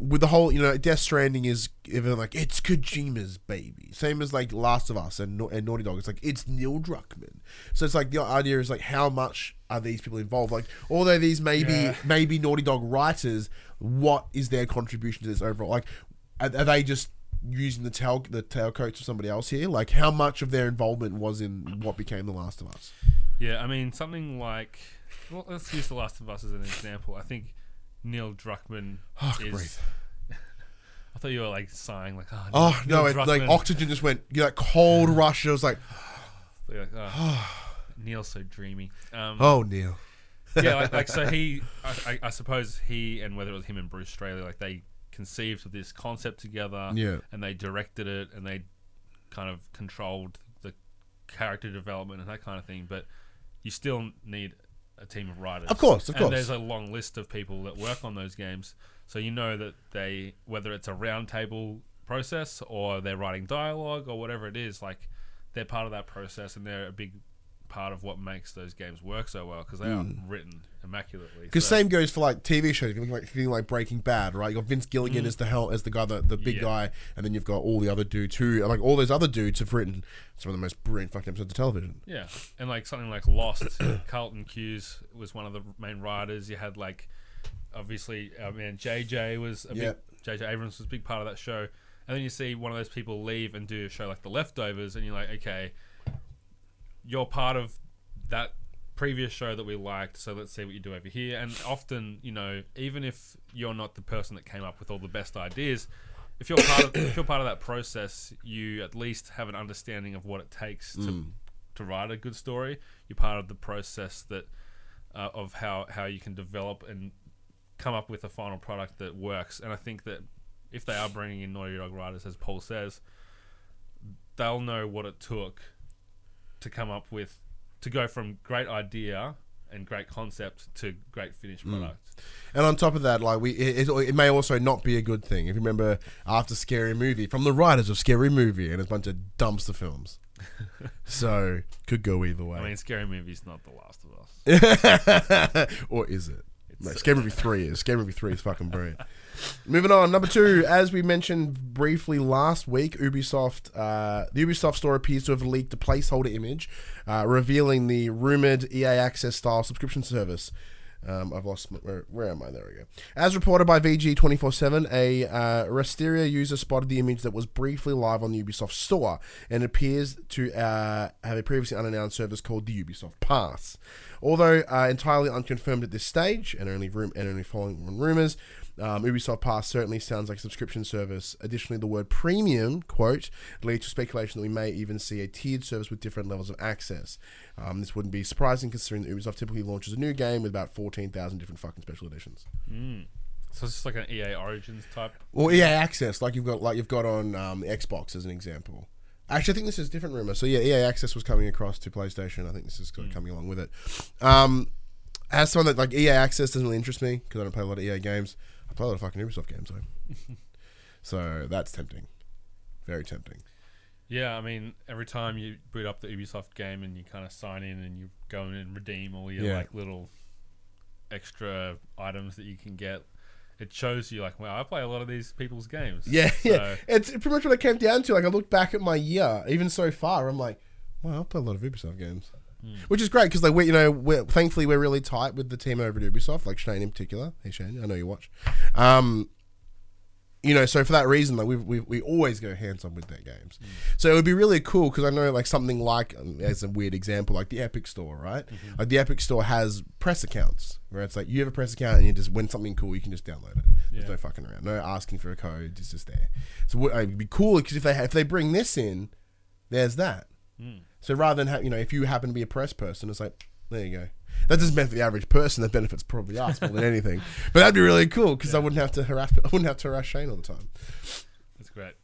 With the whole, you know, Death Stranding is even like it's Kojima's baby, same as like Last of Us and, and Naughty Dog. It's like it's Neil Druckmann. So it's like the idea is like how much are these people involved? Like although these maybe Yeah. maybe Naughty Dog writers, what is their contribution to this overall? Like are, are they just using the tail the tailcoats of somebody else here? Like how much of their involvement was in what became The Last of Us? yeah, I mean, something like, well, let's use The Last of Us as an example. I think Neil Druckmann Oh, is. breathe. I thought you were like sighing, like, oh, Oh Neil no! It, like oxygen just went. You know, that cold rush. I was like, Like, oh, Neil's so dreamy. Um, oh Neil. yeah, like, like so he, I, I, I suppose he and whether it was him and Bruce Straley, like they conceived of this concept together, Yeah. and they directed it and they kind of controlled the character development and that kind of thing. But you still need a team of writers, Of course, of course. and course. there's a long list of people that work on those games, so you know that they, whether it's a roundtable process or they're writing dialogue or whatever it is, like they're part of that process and they're a big part of what makes those games work so well because they are mm. written immaculately. Because So- same goes for like TV shows. You're like feeling like Breaking Bad, right? You got Vince Gilligan mm. as the hell as the guy, the, the big Yeah. guy, and then you've got all the other dudes who, like all those other dudes, have written some of the most brilliant fucking episodes of television. Yeah, and like something like Lost, Carlton Cuse was one of the main writers. You had like, obviously, uh, I mean, JJ was a Yeah. big, JJ Abrams was a big part of that show. And then you see one of those people leave and do a show like The Leftovers, and you're like, okay, you're part of that previous show that we liked, so let's see what you do over here. And often, you know, even if you're not the person that came up with all the best ideas, if you're part of if you're part of that process, you at least have an understanding of what it takes to to write a good story. You're part of the process that uh, of how how you can develop and come up with a final product that works. And I think that if they are bringing in Naughty Dog writers, as Paul says, they'll know what it took to come up with to go from great idea and great concept to great finished hmm. product. And on top of that, like we, it, it, may also not be a good thing. If you remember after Scary Movie, from the writers of Scary Movie, and a bunch of dumpster films. so could go either way. I mean, Scary Movie's not The Last of Us. or is it? No, Scary Movie 3 is. Scary Movie 3 is fucking brilliant. Moving on, number two, as we mentioned briefly last week, Ubisoft, uh, the Ubisoft store appears to have leaked a placeholder image uh, revealing the rumored EA Access style subscription service. Um, I've lost my, where, where am I? There we go. As reported by VG twenty four seven, a uh, ResetEra user spotted the image that was briefly live on the Ubisoft store, and appears to uh, have a previously unannounced service called the Ubisoft Pass. Although uh, entirely unconfirmed at this stage, and only room and only following rumors, um, Ubisoft Pass certainly sounds like a subscription service. Additionally, the word premium, quote, leads to speculation that we may even see a tiered service with different levels of access. Um, this wouldn't be surprising considering that Ubisoft typically launches a new game with about 14,000 different fucking special editions. So it's just like an EA Origins type. Or EA Access, like you've got like you've got on um, Xbox as an example. Actually, I think this is a different rumor. So yeah, EA Access was coming across to PlayStation. I think this is coming along with it. Um, as someone that like EA Access doesn't really interest me because I don't play a lot of EA games. I play a lot of fucking Ubisoft games though. so that's tempting, very tempting. Yeah, I mean, every time you boot up the Ubisoft game and you kind of sign in and you go in and redeem all your Yeah. like little extra items that you can get, it shows you like, wow, I play a lot of these people's games. Yeah, So- yeah. It's pretty much what it came down to. Like I look back at my year, even so far, I'm like, wow, I play a lot of Ubisoft games, which is great because like we, you know, we're thankfully we're really tight with the team over at Ubisoft, like Shane in particular. Hey Shane, I know you watch. Um, you know, so for that reason, like we we we always go hands on with their games. So it would be really cool because I know like something like um, as a weird example, like the Epic Store, right? Like the Epic Store has press accounts where it's like you have a press account and you just when something cool, you can just download it. There's Yeah. no fucking around, no asking for a code. It's just there. So it'd be cool because if they if they bring this in, there's that. So rather than have you know, if you happen to be a press person, it's like there you go. That doesn't benefit the average person. That benefits probably us more than anything. But that'd be really cool because I wouldn't have to harass. I wouldn't have to harass Shane all the time. That's great.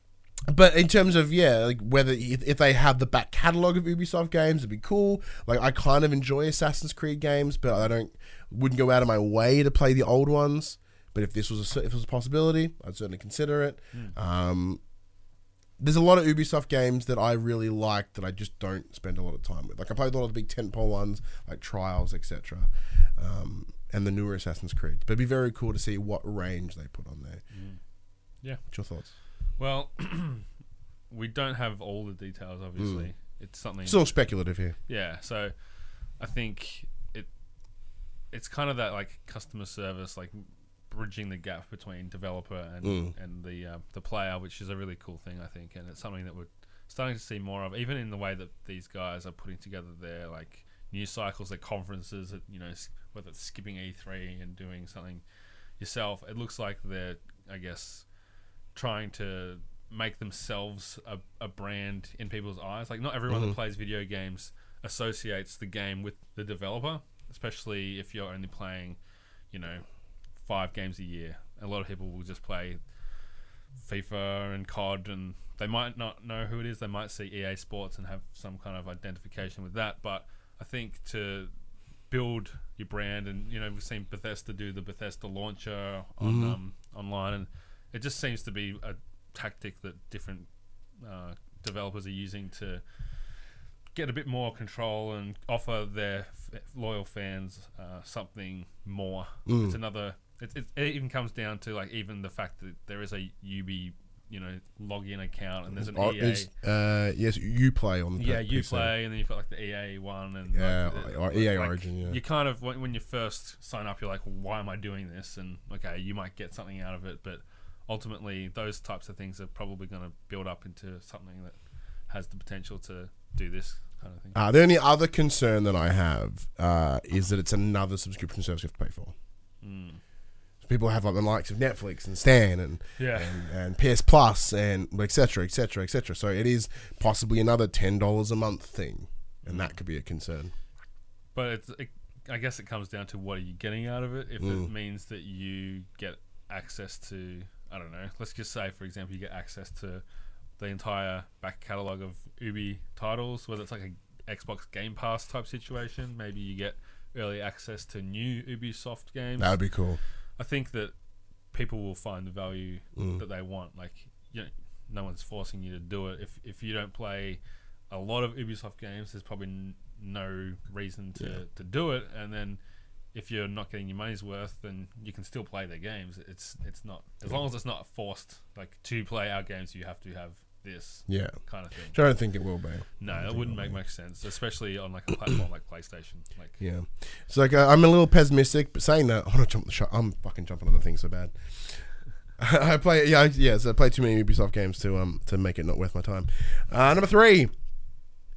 But in terms of yeah, like whether if if they have the back catalog of Ubisoft games, it'd be cool. Like I kind of enjoy Assassin's Creed games, but I don't wouldn't go out of my way to play the old ones. But if this was a if it was a possibility, I'd certainly consider it. Um, there's a lot of Ubisoft games that I really like that I just don't spend a lot of time with. Like I played a lot of the big tentpole ones, like Trials, etc., um, and the newer Assassin's Creed. But it'd be very cool to see what range they put on there. Yeah. What's your thoughts? Well, we don't have all the details. Obviously, it's something. It's all speculative here. Yeah, so I think it it's kind of that like customer service, like bridging the gap between developer and Mm. and the uh, the player, which is a really cool thing, I think, and it's something that we're starting to see more of, even in the way that these guys are putting together their like news cycles, their conferences, you know, whether it's skipping E3 and doing something yourself. It looks like they're, I guess, trying to make themselves a, a brand in people's eyes. Like not everyone that plays video games associates the game with the developer, especially if you're only playing, you know, five games a year. A lot of people will just play FIFA and COD, and they might not know who it is. They might see EA Sports and have some kind of identification with that. But I think to build your brand, and you know, we've seen Bethesda do the Bethesda launcher on um, online, and it just seems to be a tactic that different uh, developers are using to get a bit more control and offer their f- loyal fans uh, something more. It's another. It, it, it even comes down to like even the fact that there is a UB, you know, login account and there's an Oh, EA. uh, yes, you play on the Yeah, you play, and then you've got like the EA one, and Yeah, like, or EA like, Origin, yeah. You kind of when, when you first sign up, you're like, why am I doing this? And okay, you might get something out of it, but ultimately, those types of things are probably going to build up into something that has the potential to do this kind of thing. Uh, the only other concern that I have uh, is that it's another subscription service you have to pay for. Mm. People have like the likes of Netflix and Stan and Yeah. and, and PS Plus and etc. etc. etc. So it is possibly another ten dollars a month thing, and that could be a concern. But it's, it, I guess it comes down to what are you getting out of it. If Mm. it means that you get access to, I don't know, let's just say, for example, you get access to the entire back catalog of Ubi titles, whether it's like a Xbox Game Pass type situation, maybe you get early access to new Ubisoft games. That would be cool. I think that people will find the value Mm. that they want. Like, you know, no one's forcing you to do it. If if you don't play a lot of Ubisoft games, there's probably n- no reason to, to do it. And then if you're not getting your money's worth, then you can still play their games. It's it's not as long as it's not forced. Like to play our games, you have to have this Yeah, kind of thing. I don't think it will be. No, it wouldn't make much sense, especially on like a platform like PlayStation. Like, Yeah, it's like uh, I'm a little pessimistic, but saying that I want to jump the shot. I'm fucking jumping on the thing so bad. I play, yeah, I- yeah. So I play too many Ubisoft games to um to make it not worth my time. Uh, number three,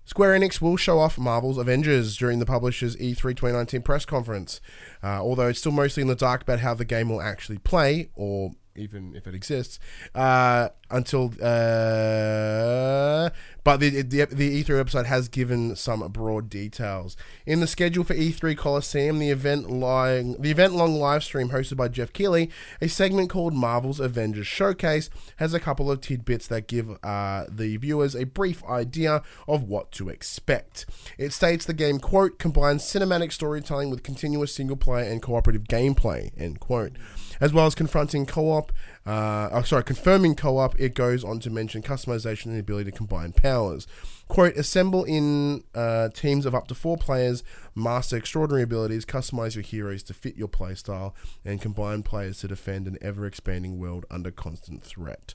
Square Enix will show off Marvel's Avengers during the publisher's E E3 2019 press conference. Uh, although it's still mostly in the dark about how the game will actually play, or even if it exists, uh, until. Uh, but the, the the E3 website has given some broad details in the schedule for E3 Coliseum. The event lying the event long live stream hosted by Geoff Keighley, a segment called Marvel's Avengers Showcase, has a couple of tidbits that give uh, the viewers a brief idea of what to expect. It states the game quote combines cinematic storytelling with continuous single player and cooperative gameplay end quote, as well as confronting co-op. Uh, oh, sorry, confirming co-op. It goes on to mention customization and the ability to combine powers. Quote, assemble in uh, teams of up to four players, master extraordinary abilities, customize your heroes to fit your playstyle, and combine players to defend an ever expanding world under constant threat.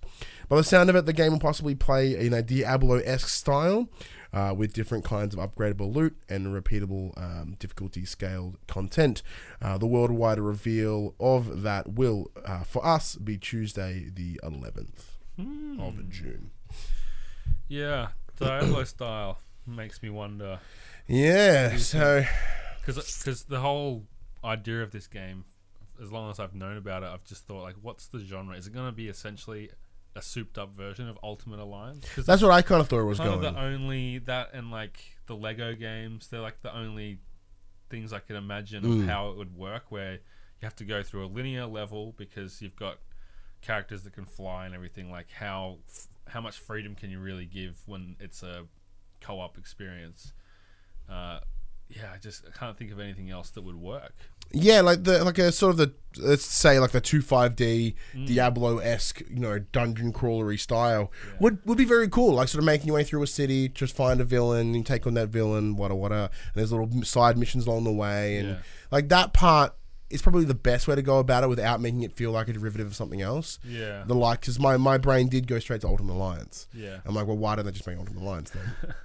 By the sound of it, the game will possibly play in a Diablo esque style. Uh, with different kinds of upgradable loot and repeatable um, difficulty scaled content. Uh, the worldwide reveal of that will, uh, for us, be Tuesday, the 11th of June. Yeah, Diablo style makes me wonder Yeah, so because the whole idea of this game, as long as I've known about it, I've just thought like, what's the genre? Is it going to be essentially a souped-up version of Ultimate Alliance? that's what I kind of thought it was kind going. of the only that and like the Lego games. They're like the only things I can imagine of Mm. how it would work, where you have to go through a linear level because you've got characters that can fly and everything. Like how f- how much freedom can you really give when it's a co-op experience? Uh, yeah, I just I can't think of anything else that would work. Yeah, like the like a sort of the let's say like the two five D Mm. Diablo esque you know dungeon crawlery style would would be very cool. Like sort of making your way through a city, just find a villain, you take on that villain, whatever, whatever. And there's little side missions along the way, and Yeah. like that part is probably the best way to go about it without making it feel like a derivative of something else. Yeah, The like, because my my brain did go straight to Ultimate Alliance. yeah. I'm like, well, why don't they just make Ultimate Alliance then?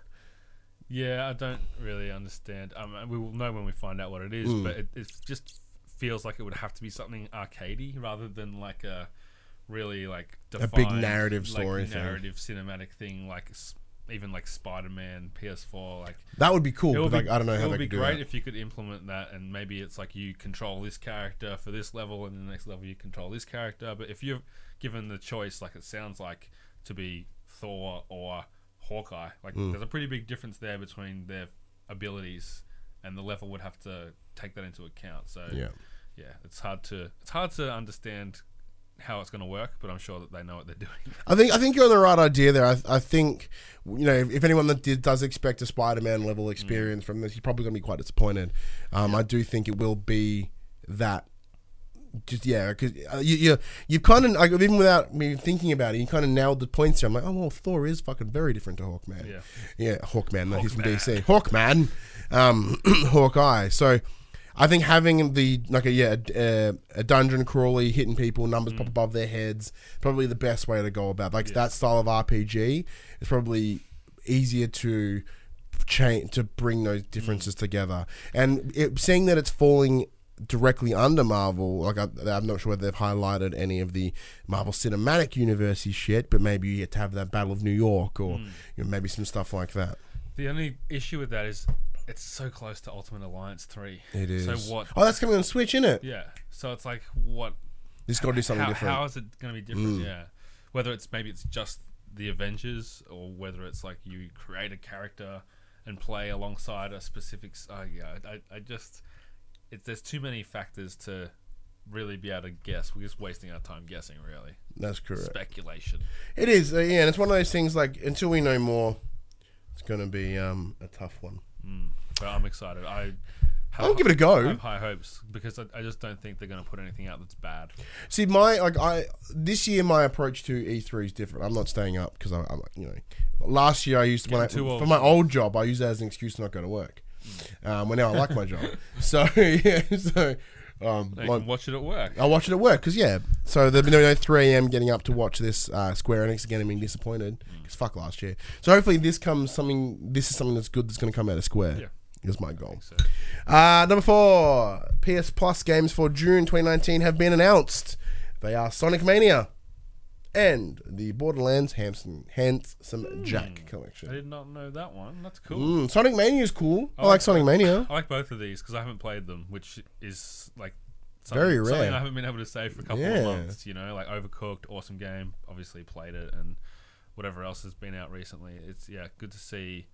Yeah, I don't really understand. Um, we will know when we find out what it is, Mm. but it, it just feels like it would have to be something arcadey rather than like a really like A big defined, narrative like, story thing. narrative cinematic thing, like even like Spider-Man PS4. Like that would be cool. would like, I don't know how it would be great if you could implement that, and maybe it's like you control this character for this level, and the next level you control this character. But if you're given the choice, like it sounds like, to be Thor or Hawkeye, like Mm. there's a pretty big difference there between their abilities, and the level would have to take that into account. So Yeah. yeah, it's hard to it's hard to understand how it's going to work, but I'm sure that they know what they're doing. I think I think you're on the right idea there. I, I think you know if, if anyone that did, does expect a Spider-Man level experience from this, he's probably going to be quite disappointed. Um, I do think it will be that. Just yeah, because uh, you, you you've kind of like even without me thinking about it, you kind of nailed the points. Here. I'm like, oh well, Thor is fucking very different to Hawkman. Yeah. yeah, Hawkman. No, he's from DC. Hawkman, um, Hawkeye. So. I think having the like a yeah a, a dungeon crawly hitting people numbers pop above their heads probably the best way to go about like that style of RPG is probably easier to change to bring those differences together and it, seeing that it's falling directly under Marvel like I, I'm not sure whether they've highlighted any of the Marvel Cinematic Universe shit but maybe you get to have that Battle of New York or you know, maybe some stuff like that The only issue with that is it's so close to Ultimate Alliance three. it is So what? oh that's coming on Switch isn't it Yeah. So it's like what this got to do something how, different How is it going to be different? Yeah. Whether it's maybe it's just the Avengers, or whether it's like you create a character and play alongside a specific. Uh, yeah, I, I just it, there's too many factors to really be able to guess. We're just wasting our time guessing, really. that's correct Speculation. It is, uh, yeah, and it's one of those things like until we know more, it's going to be um, a tough one. Mm. But I'm excited. I. Have I'll give it a go. I have high hopes because I, I just don't think they're going to put anything out that's bad. See, my like I this year my approach to E3 is different. I'm not staying up because I'm, I'm you know last year I used when I, for my old job I used that as an excuse to not go to work. Um, well, now I like my job, so yeah, so um, my- can watch it at work. I watch it at work because yeah. So there've been no 3 a.m. getting up to watch this uh, Square Enix again and being disappointed because fuck last year. So hopefully this comes something. This is something that's good that's going to come out of Square. Yeah. Is my goal. So, Uh, number four, PS Plus games for June 2019 have been announced. They are Sonic Mania and the Borderlands Handsome, Handsome Jack collection. I did not know that one. That's cool. Mm, Sonic Mania is cool. I, I like like Sonic Mania. I like both of these because I haven't played them, which is like Very something, something rare. I haven't been able to say for a couple Yeah. of months. You know, like Overcooked, awesome game. Obviously played it, and whatever else has been out recently. It's yeah, good to see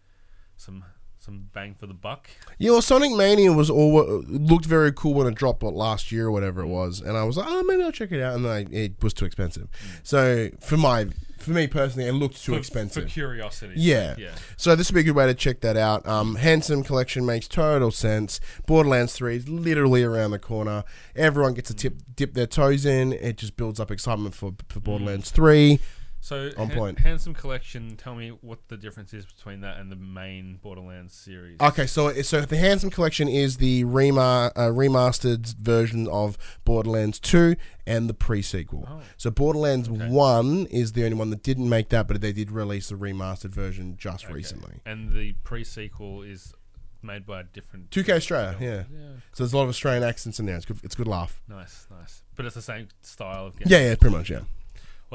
some some bang for the buck. Yeah, well, Sonic Mania was all uh, looked very cool when it dropped what, last year or whatever it was, and I was like, oh, maybe I'll check it out, and then I, it was too expensive. Mm. So for my, for me personally, it looked too for, expensive. for curiosity. Yeah. yeah. So this would be a good way to check that out. Um, Handsome Collection makes total sense. Borderlands 3 is literally around the corner. Everyone gets to tip, dip their toes in. It just builds up excitement for, for mm. Borderlands 3. So On Han- point. Handsome Collection. Tell me what the difference is between that and the main Borderlands series. Okay, so so the Handsome Collection is the remar, uh, remastered version of Borderlands 2 and the pre-sequel. Oh. So Borderlands Okay. 1 is the only one that didn't make that, but they did release the remastered version just Okay. recently. And the pre-sequel is made by a different 2K Australia, yeah. Yeah. So there's a lot of Australian accents in there. It's good. It's a good laugh. Nice, nice. But it's the same style of game. Yeah, yeah, pretty much, yeah.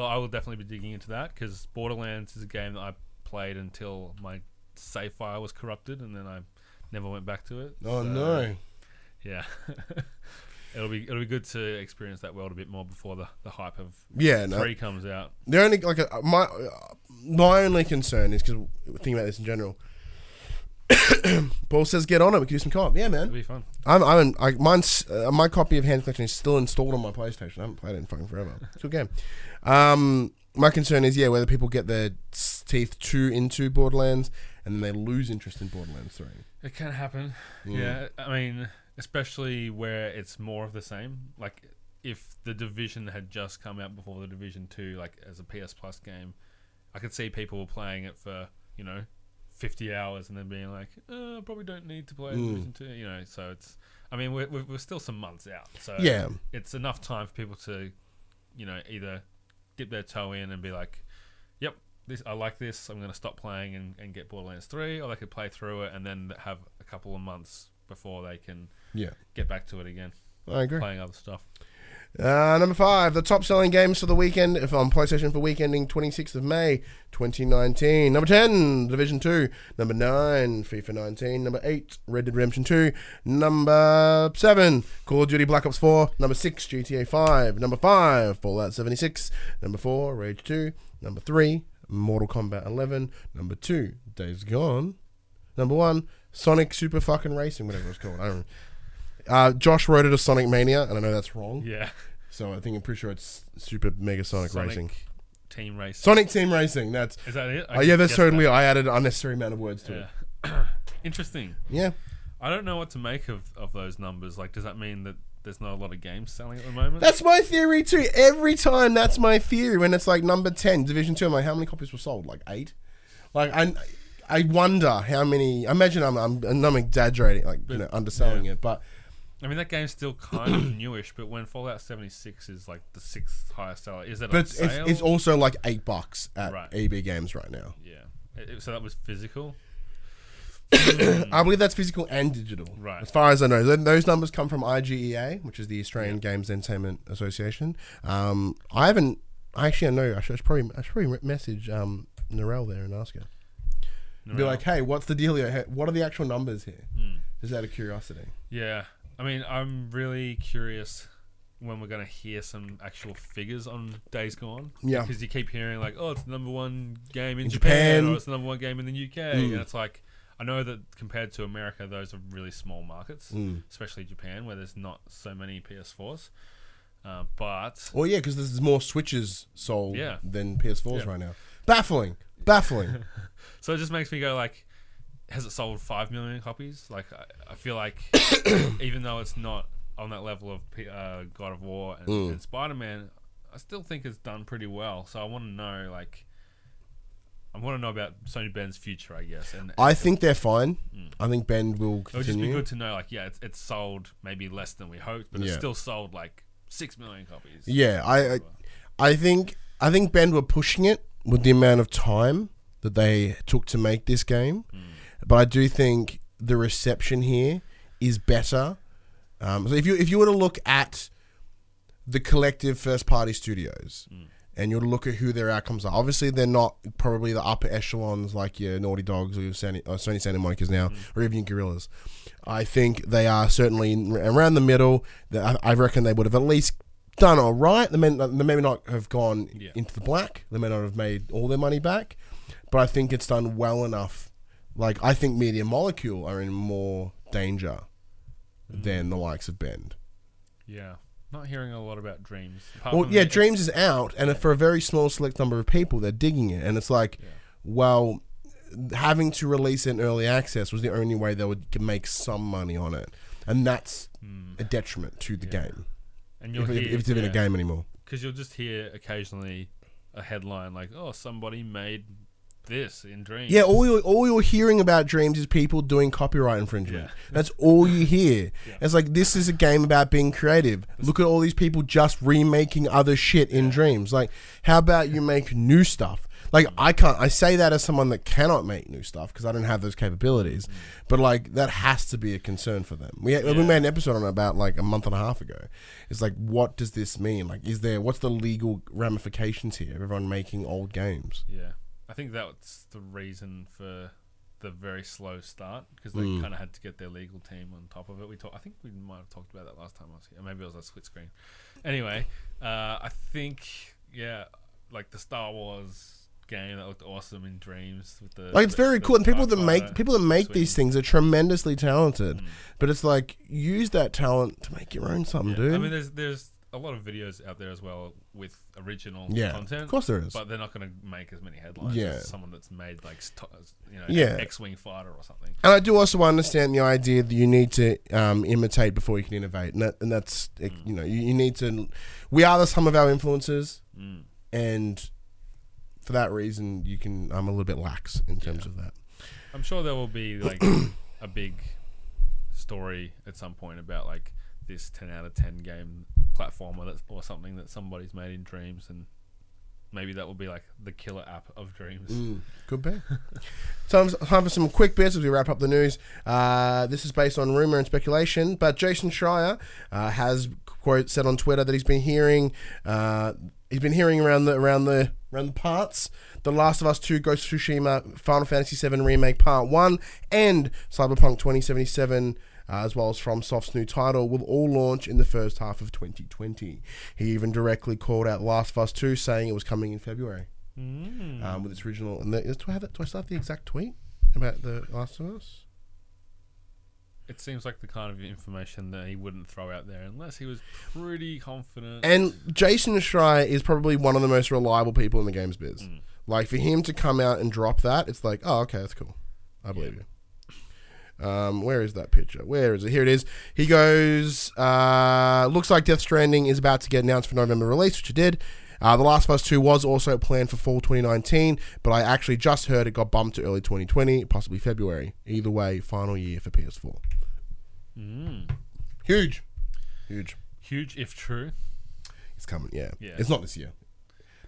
Well, I will definitely be digging into that because Borderlands is a game that I played until my save file was corrupted, and then I never went back to it. Oh So, no. Yeah. it'll be it'll be good to experience that world a bit more before the, the hype of Yeah, no. three comes out. The only like uh, my uh, my only concern is because thinking about this in general. Paul says, "Get on it. We can do some co-op." Yeah, man. It'll be fun. I'm, I'm, I, mine's, uh, my copy of Hand Collection is still installed on my PlayStation. I haven't played it in fucking forever. It's a good game. Um, my concern is, yeah, whether people get their teeth too into Borderlands and then they lose interest in Borderlands 3. It can happen. Mm. Yeah, I mean, especially where it's more of the same. Like if the Division had just come out before the Division Two, like as a PS Plus game, I could see people playing it for you know fifty hours and then being like, uh, I probably don't need to play Mm. Division Two. You know, so it's. I mean, we're, we're we're still some months out, so Yeah. it's enough time for people to, you know, either dip their toe in and be like, "Yep, this I like this. I'm going to stop playing and, and get Borderlands 3," or they could play through it and then have a couple of months before they can Yeah. get back to it again, I agree. playing other stuff. Uh, number five, the top selling games for the weekend if on PlayStation for week ending 26th of May 2019. Number 10, Division 2. Number 9, FIFA 19. Number 8, Red Dead Redemption 2. Number 7, Call of Duty Black Ops 4. Number 6, GTA 5. Number 5, Fallout 76. Number 4, Rage 2. Number 3, Mortal Kombat 11. Number 2, Days Gone. Number 1, Sonic Super fucking Racing, whatever it's called. I don't uh, Josh wrote it as Sonic Mania, and I know that's wrong. Yeah, So I think I'm pretty sure it's Super Mega Sonic, Sonic Racing. Team Racing. Sonic Team Racing. That's Is that it? I oh yeah, that's totally. that. I added an unnecessary amount of words to it. Interesting. Yeah. I don't know what to make of, of those numbers. Like, does that mean that there's not a lot of games selling at the moment? That's my theory too. Every time that's my theory when it's like number ten, Division Two. I'm like, how many copies were sold? Like eight. Like I, I wonder how many. I imagine I'm I'm, I'm exaggerating, like you know, underselling it, but I mean, that game's still kind of newish, but when Fallout 76 is like the sixth highest seller, is that on but it's, sale? it's also like eight bucks at Right. EB Games right now. yeah. It- it- so that was physical. I believe that's physical and digital. Right. As far as I know, Th- those numbers come from IGEA, which is the Australian Games Entertainment Association. Um, I haven't. I actually know. I should, I should probably. I should probably message um, Narelle there and ask her. Be like, hey, what's the deal here? Hey, What are the actual numbers here? Hmm. Just out of curiosity. Yeah, I mean, I'm really curious when we're gonna hear some actual figures on Days Gone. Yeah. because you keep hearing like, oh, it's the number one game in, In Japan, Japan. or it's the number one game in the UK, Mm. and it's like, I know that compared to America, those are really small markets, Mm. especially Japan, where there's not so many PS4s. Uh, but Well, yeah, because there's more Switches sold Yeah. than PS4s Yeah. right now. Baffling. Baffling. So it just makes me go like, has it sold five million copies? Like I, I feel like even though it's not on that level of P- uh, God of War and, Mm. and Spider Man, I still think it's done pretty well. So I want to know like, I want to know about Sony Bend's future, I guess. And I think they're fine. Mm. I think Bend will Continue. it would just be good to know like, yeah, it's, it's sold maybe less than we hoped, but it's still sold like six million copies. Yeah, I, I I think I think Bend were pushing it with the amount of time that they took to make this game, but I do think the reception here is better. Um, so if you if you were to look at the collective first party studios. Mm. And you'll look at who their outcomes are. Obviously, they're not probably the upper echelons like your Naughty Dogs or your Sony, or uh, Sony Santa Monica's now, mm. or even your Guerrillas. I think they are certainly around the middle. I reckon they would have at least done all right. They may, they may not have gone Yeah. into the black. They may not have made all their money back, but I think it's done well enough. Like I think Media Molecule are in more danger than the likes of Bend. yeah. Not hearing a lot about Dreams. Well, yeah, Dreams is out, and for a very small select number of people, they're digging it, and it's like, Yeah. well, having to release it in early access was the only way they would make some money on it, and that's Hmm. a detriment to the Yeah. game And you'll if, if, hear, if it's even yeah. a game anymore. because you'll just hear occasionally a headline like, "Oh, somebody made this in Dreams." Yeah, all you're, all you're hearing about Dreams is people doing copyright infringement. Yeah. That's all you hear. Yeah. It's like this is a game about being creative. Look at all these people just remaking other shit in Dreams. Like, how about you make new stuff? Like, I can't. I say that as someone that cannot make new stuff because I don't have those capabilities. But like, that has to be a concern for them. We we Mm. Made an episode on it about like a month and a half ago. It's like, what does this mean? Like, is there what's the legal ramifications here? of Everyone making old games. Yeah, I think that's the reason for the very slow start because they Mm. kind of had to get their legal team on top of it. We talk, I think we might have talked about that last time I was here. Maybe it was a split screen. Anyway, uh, I think yeah, like the Star Wars game that looked awesome in Dreams with the Like it's the- very the cool, and people that make people that make these things are tremendously talented. Mm. But it's like use that talent to make your own something, Yeah. dude. I mean, there's there's a lot of videos out there as well with original yeah, content. of course there is. But they're not going to make as many headlines Yeah. as someone that's made like you know Yeah. X-wing fighter or something. And I do also understand the idea that you need to um, imitate before you can innovate, and, that, and that's it- you know you, you need to. We are the sum of our influences, Mm. and for that reason, you can. I'm a little bit lax in terms of that. I'm sure there will be like a big story at some point about like this 10 out of 10 game platformer or something that somebody's made in Dreams, and maybe that will be like the killer app of Dreams. Mm, could be. Time, time for some quick bits as we wrap up the news. Uh, this is based on rumor and speculation, but Jason Schreier uh, has quote said on Twitter that he's been hearing uh, he's been hearing around the around the around the parts. The Last of Us 2, Ghost of Tsushima, Final Fantasy 7 Remake Part 1, and Cyberpunk 2077, uh, as well as FromSoft's new title, will all launch in the first half of 2020. He even directly called out Last of Us 2, saying it was coming in February Mm. um, with its original. And the, do I have it? Do I still have the exact tweet about the Last of Us? It seems like the kind of information that he wouldn't throw out there unless he was pretty confident. And Jason Schreier is probably one of the most reliable people in the games biz. Mm. Like for him to come out and drop that, it's like, oh, okay, that's cool. I believe you. Um, where is that picture? Where is it? Here it is. He goes. Uh, looks like Death Stranding is about to get announced for November release, which it did. Uh, the Last of Us 2 was also planned for fall 2019, but I actually just heard it got bumped to early 2020, possibly February. Either way, final year for PS4. Mm. Huge. Huge. Huge if true. It's coming, yeah. Yeah. It's not this year.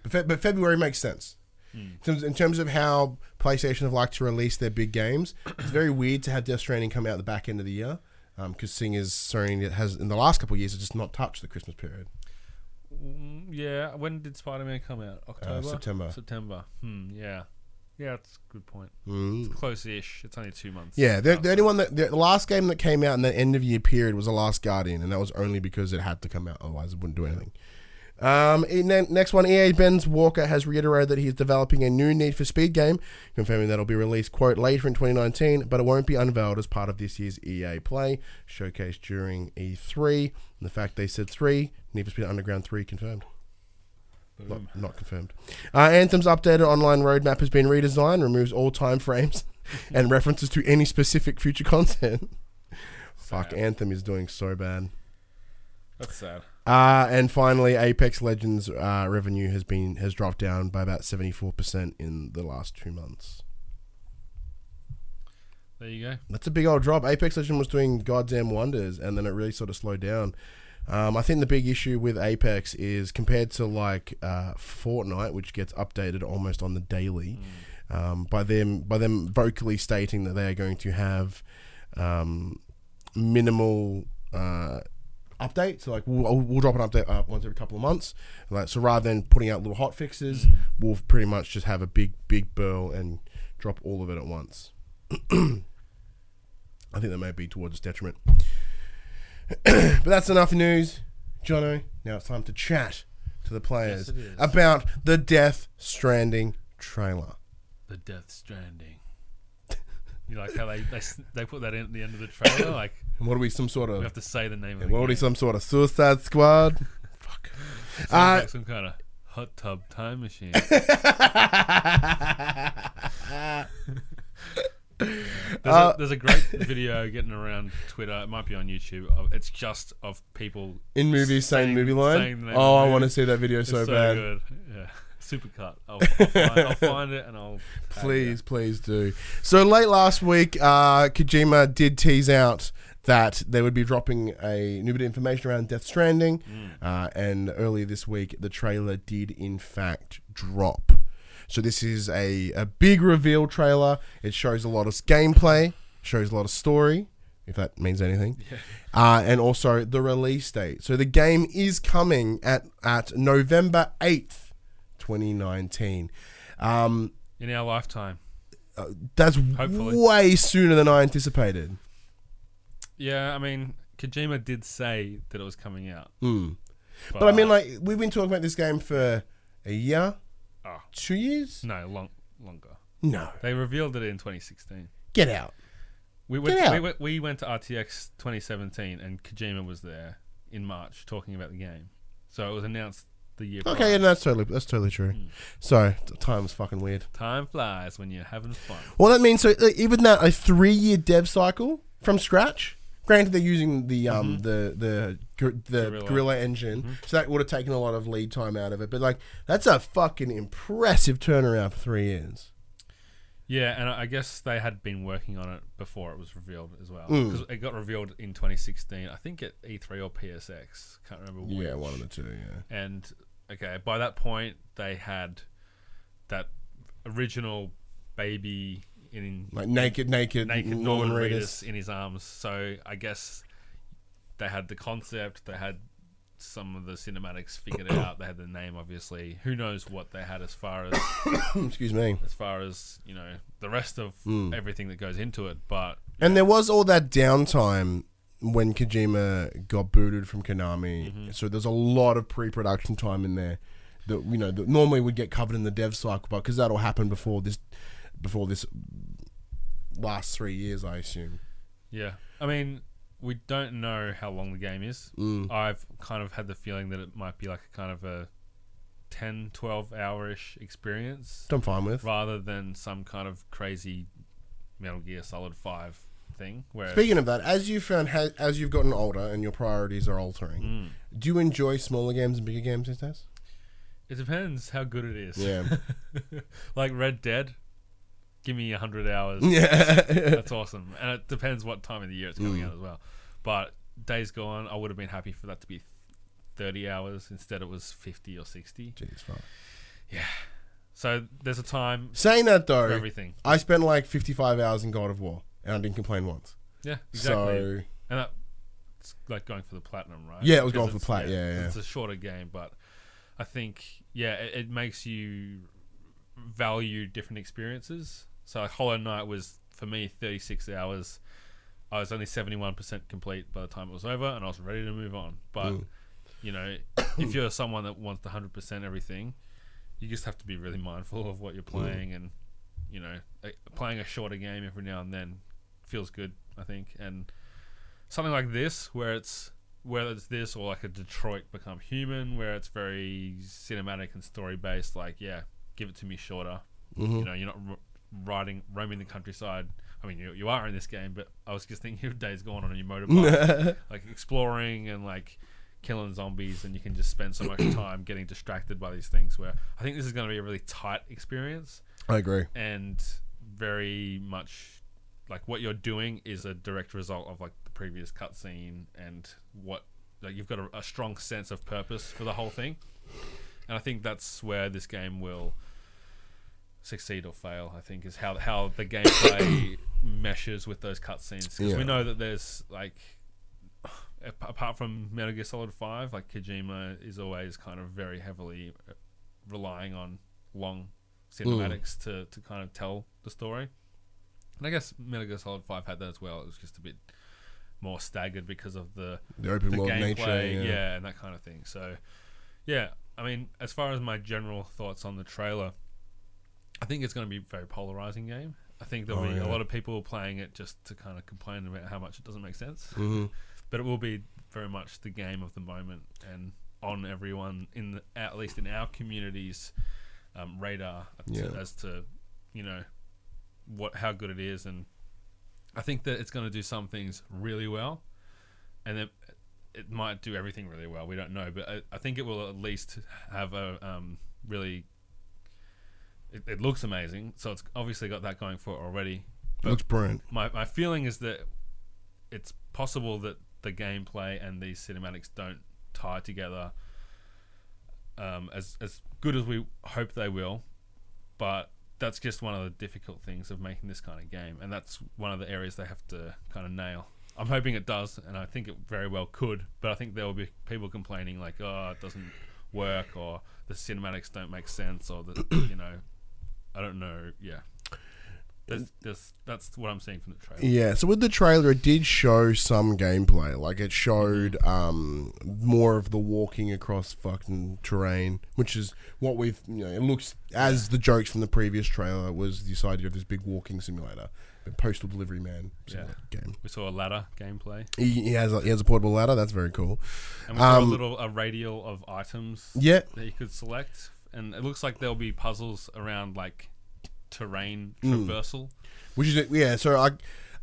But, Fe- but February makes sense. Mm. In, terms, of how PlayStation have liked to release their big games, it's very weird to have Death Stranding come out at the back end of the year. Because seeing as Sony has, in the last couple of years, has just not touched the Christmas period. Mm, yeah. When did Spider Man come out? October? Uh, September. September. Hmm. Yeah. Yeah, that's a good point. Mm. Close-ish. It's only two months. Yeah, the, the only one that the, the last game that came out in the end of year period was The Last Guardian, and that was only because it had to come out, otherwise it wouldn't do anything. Um, next one, EA Ben's Walker has reiterated that he's developing a new Need for Speed game, confirming that it'll be released quote later in 2019, but it won't be unveiled as part of this year's EA Play showcased during E3. And the fact they said three, Need for Speed Underground three confirmed. Not, not confirmed. Uh, Anthem's updated online roadmap has been redesigned, removes all time frames and references to any specific future content. Fuck, Anthem is doing so bad. That's sad. Uh, and finally, Apex Legends uh, revenue has been has dropped down by about seventy four percent in the last two months. There you go. That's a big old drop. Apex Legends was doing goddamn wonders, and then it really sort of slowed down. Um, I think the big issue with Apex is compared to like uh, Fortnite, which gets updated almost on the daily. Um, by them by them vocally stating that they are going to have um, minimal uh, updates. So like we'll, we'll drop an update uh, once every couple of months. Like so, rather than putting out little hot fixes, we'll pretty much just have a big big burl and drop all of it at once. I think that may be towards its detriment. but that's enough news, Jono. Now it's time to chat to the players Yes, about the Death Stranding trailer. The Death Stranding. You like how they, they they put that in at the end of the trailer? Like And what are we, some sort we of, have to say the name. of the What are we, game. some sort of Suicide Squad? Fuck. Sounds Uh, like some kind of hot tub time machine. There's, Uh, a, there's a great video getting around Twitter. It might be on YouTube. of- It's just of people. In movies saying, movie line. saying the name oh, of the I want to movie. see that video It's so, bad. good. Yeah. Supercut. I'll, I'll, find, I'll find it and I'll. Please, please do. So late last week, uh, Kojima did tease out that they would be dropping a new bit of information around Death Stranding, Mm. uh, and earlier this week, the trailer did in fact drop. So this is a, a big reveal trailer. It shows a lot of gameplay, shows a lot of story, if that means anything, uh, and also the release date. So the game is coming at at November eighth, twenty nineteen. Um, In our lifetime. that's Hopefully. way sooner than I anticipated. Yeah, I mean, Kojima did say that it was coming out. Mm. But I mean, like, we've been talking about this game for a year, Oh. two years. no, long, longer. No, They revealed it in 2016. get out. We went, Get out. we went, we went to RTX 2017, and Kojima was there in March talking about the game. So it was announced the year. Okay, prior. yeah, that's totally that's totally true. Mm. Sorry, t- time was fucking weird. Time flies when you're having fun. Well, that means so even that a three year dev cycle from scratch. Granted, they're using the um the the gor- the Guerrilla. Guerrilla engine, so that would have taken a lot of lead time out of it. But like, that's a fucking impressive turnaround for three years. Yeah, and I I guess they had been working on it before it was revealed as well. Mm. Because it got revealed in 2016, I think at E3 or PSX. Can't remember which. Yeah, one of the two. Yeah. And okay, by that point they had that original baby in Like naked, naked, naked Norman, Norman Reedus. Reedus in his arms. So I guess they had the concept, they had some of the cinematics figured out, they had the name obviously. Who knows what they had as far as Excuse me. as far as, you know, the rest of Mm. everything that goes into it. But And there was all that downtime when Kojima got booted from Konami. Mm-hmm. So there's a lot of pre-production time in there that you know that normally would get covered in the dev cycle, but because that'll happen before this, before this last three years, I assume. yeah. I mean, we don't know how long the game is. Mm. I've kind of had the feeling that it might be like a kind of a 10, 12 hour ish experience I'm fine with. rather than some kind of crazy Metal Gear Solid 5 thing where Speaking of that, as you found as you've gotten older and your priorities are altering, Mm. do you enjoy smaller games and bigger games these days? it depends how good it is. Yeah. like Red Dead, give me 100 hours. yeah. That's awesome. And it depends what time of the year it's coming Mm. out as well. But Days Gone, I would have been happy for that to be 30 hours. Instead, it was 50 or 60. Jeez, fuck. Yeah. So there's a time Saying that for though, everything. I spent like 55 hours in God of War and I didn't complain once. Yeah, exactly. So and that, it's like going for the platinum, right? Yeah, it was going for it's- plat, yeah, yeah. It's a shorter game, but I think yeah, it, it makes you value different experiences. So like Hollow Knight was for me 36 hours. I was only 71% complete by the time it was over, and I was ready to move on. But Mm. you know, if you're someone that wants the 100% everything, you just have to be really mindful of what you're playing, and you know, playing a shorter game every now and then feels good. I think, and something like this, where it's whether it's this or like a Detroit Become Human, where it's very cinematic and story based. Like, yeah, give it to me shorter. Mhm. You know, you're not riding, roaming the countryside. I mean, you, you are in this game, but I was just thinking of days going on in your motorbike, like exploring and like killing zombies, and you can just spend so much time getting distracted by these things. Where I think this is going to be a really tight experience I agree. and very much like what you're doing is a direct result of like the previous cutscene and what like you've got a, a strong sense of purpose for the whole thing and i think that's where this game will succeed or fail i think is how how the gameplay meshes with those cutscenes because Yeah. we know that there's like apart from metal gear solid 5 like kojima is always kind of very heavily uh, relying on long cinematics to, to kind of tell the story. And I guess Metal Gear Solid 5 had that as well. It was just a bit more staggered because of the, The open the world gameplay, nature. yeah. Yeah. and that kind of thing. So, yeah, I mean, as far as my general thoughts on the trailer, I think it's going to be a very polarizing game. I think there'll Oh, be yeah. a lot of people playing it just to kind of complain about how much it doesn't make sense. hmm But it will be very much the game of the moment and on everyone in the, at least in our community's um, radar to, as to you know what how good it is and I think that it's going to do some things really well and it, it might do everything really well we don't know but I, I think it will at least have a um, really it, it looks amazing. So it's obviously got that going for it already. It looks brilliant. My my feeling is that it's possible that the gameplay and these cinematics don't tie together um, as as good as we hope they will, but that's just one of the difficult things of making this kind of game, and that's one of the areas they have to kind of nail. I'm hoping it does, and I think it very well could, but I think there will be people complaining like, "Oh, it doesn't work," or the cinematics don't make sense, or the you know, I don't know. Yeah, that's that's, that's what I'm seeing from the trailer. Yeah, so with the trailer, it did show some gameplay. Like it showed um, more of the walking across fucking terrain, which is what we've. You know, it looks as the jokes from the previous trailer was this idea of this big walking simulator, a postal delivery man simulator game. We saw a ladder gameplay, He, he has a, he has a portable ladder. That's very cool. and we saw a Um, little a radial of items Yeah, that you could select, and it looks like there'll be puzzles around like terrain Mm. traversal. which is yeah. So I,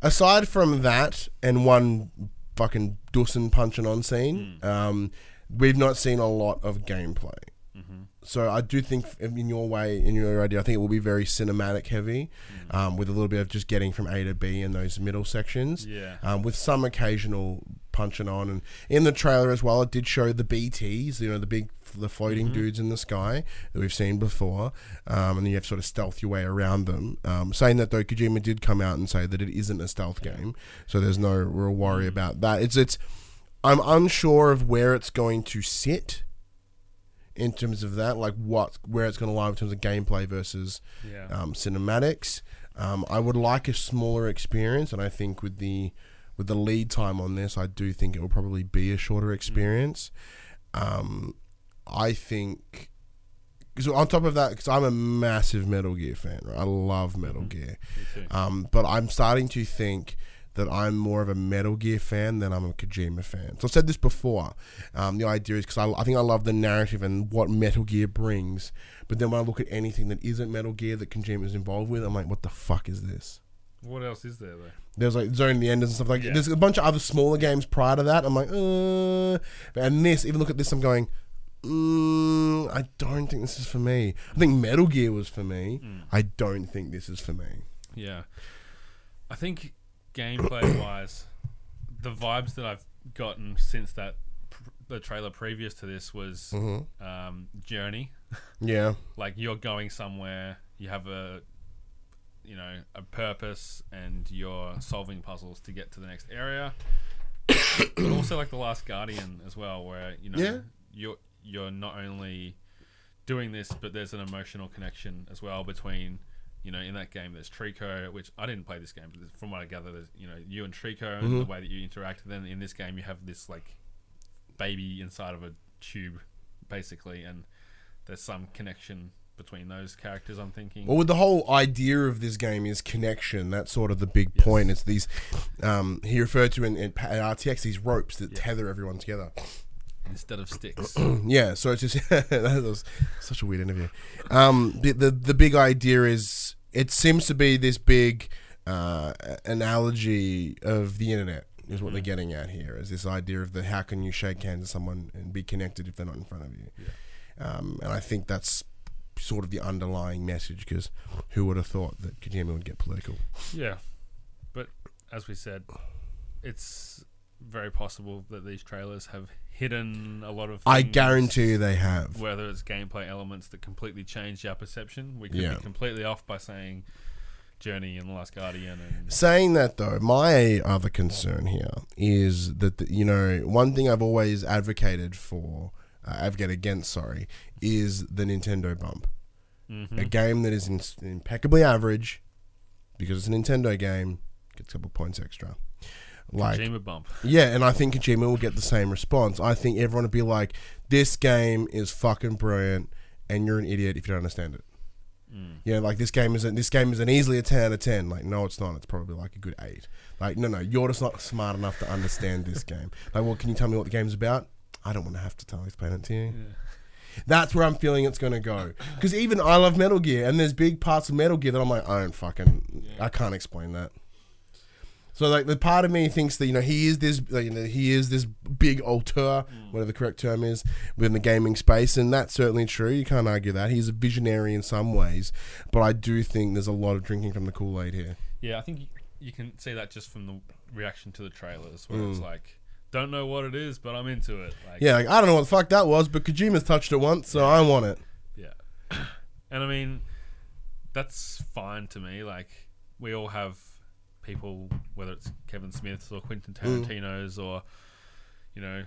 aside from that and one fucking Dawson punching on scene, um, we've not seen a lot of gameplay. Mm-hmm. So I do think, in your way, in your idea, I think it will be very cinematic heavy, um, with a little bit of just getting from A to B in those middle sections, Yeah. um, with some occasional punching on. And in the trailer as well, it did show the BTS, you know, the big, the floating dudes in the sky that we've seen before, um, and you have to sort of stealth your way around them. Um, saying that though, Kojima did come out and say that it isn't a stealth game, so there's no real worry about that. It's it's. I'm unsure of where it's going to sit in terms of that, like what where it's going to lie in terms of gameplay versus Yeah. um, cinematics. Um, I would like a smaller experience, and I think with the with the lead time on this, I do think it will probably be a shorter experience. Um, I think because on top of that, because I'm a massive Metal Gear fan, right? I love Metal Gear. Me too. Um, but I'm starting to think that I'm more of a Metal Gear fan than I'm a Kojima fan. So I've said this before. Um, the idea is because I, I think I love the narrative and what Metal Gear brings. But then when I look at anything that isn't Metal Gear that Kojima is involved with, I'm like, what the fuck is this? What else is there though? There's like Zone the Enders and stuff like Yeah. There's a bunch of other smaller games prior to that. I'm like, uh. And this, even look at this, I'm going, mm, I don't think this is for me. I think Metal Gear was for me. Mm. I don't think this is for me. Yeah. I think gameplay wise, the vibes that I've gotten since that pr- the trailer previous to this was hmm um, Journey. Yeah. Like you're going somewhere, you have a you know a purpose, and you're solving puzzles to get to the next area. but also like the Last Guardian as well, where you know Yeah. you're you're not only doing this, but there's an emotional connection as well between you know in that game there's Trico, which I didn't play this game, but from what I gather, there's you know you and Trico and the way that you interact. Then in this game you have this like baby inside of a tube, basically, and there's some connection between those characters. I'm thinking. Well, with the whole idea of this game is connection. That's sort of the big point. It's these, um, he referred to in, in pa- RTX these ropes that tether everyone together. Instead of sticks. Yeah, so it's just that was such a weird interview. Um, the, the the big idea is it seems to be this big uh, analogy of the internet is what they're getting at here. Is this idea of the how can you shake hands with someone and be connected if they're not in front of you? Um, and I think that's sort of the underlying message because who would have thought that Kojima would get political? yeah, but as we said, it's very possible that these trailers have hidden a lot of. I things, guarantee you they have. Whether it's gameplay elements that completely change our perception, we could Yeah. be completely off by saying Journey and The Last Guardian and Saying that though, my other concern here is that the, you know one thing I've always advocated for, uh, advocate against, sorry, is the Nintendo bump. Mhm. A game that is in, impeccably average, because it's a Nintendo game, gets a couple points extra. Like Kojima bump. yeah, and I think Kojima will get the same response. I think everyone will be like, "This game is fucking brilliant, and you're an idiot if you don't understand it." Mm. You know, like this game isn't this game isn't easily a ten out of ten. Like, no, it's not. It's probably like a good eight. Like, no, no, you're just not smart enough to understand this game. Like, well, can you tell me what the game's about? I don't want to have to tell explain it to you. That's where I'm feeling it's gonna go. Because even I love Metal Gear, and there's big parts of Metal Gear that I'm like, I don't fucking, I can't explain that. So like the part of me thinks that you know he is this like, you know he is this big auteur, whatever the correct term is, within the gaming space, and that's certainly true. You can't argue that he's a visionary in some ways, but I do think there's a lot of drinking from the Kool Aid here. Yeah, I think you, can see that just from the reaction to the trailers, where it's Mm. like, don't know what it is, but I'm into it. Like, Yeah, like I don't know what the fuck that was, but Kojima's touched it once, so I want it. Yeah. and I mean, that's fine to me. Like, we all have people, whether it's Kevin Smith's or Quentin Mm. Tarantino's or, you know,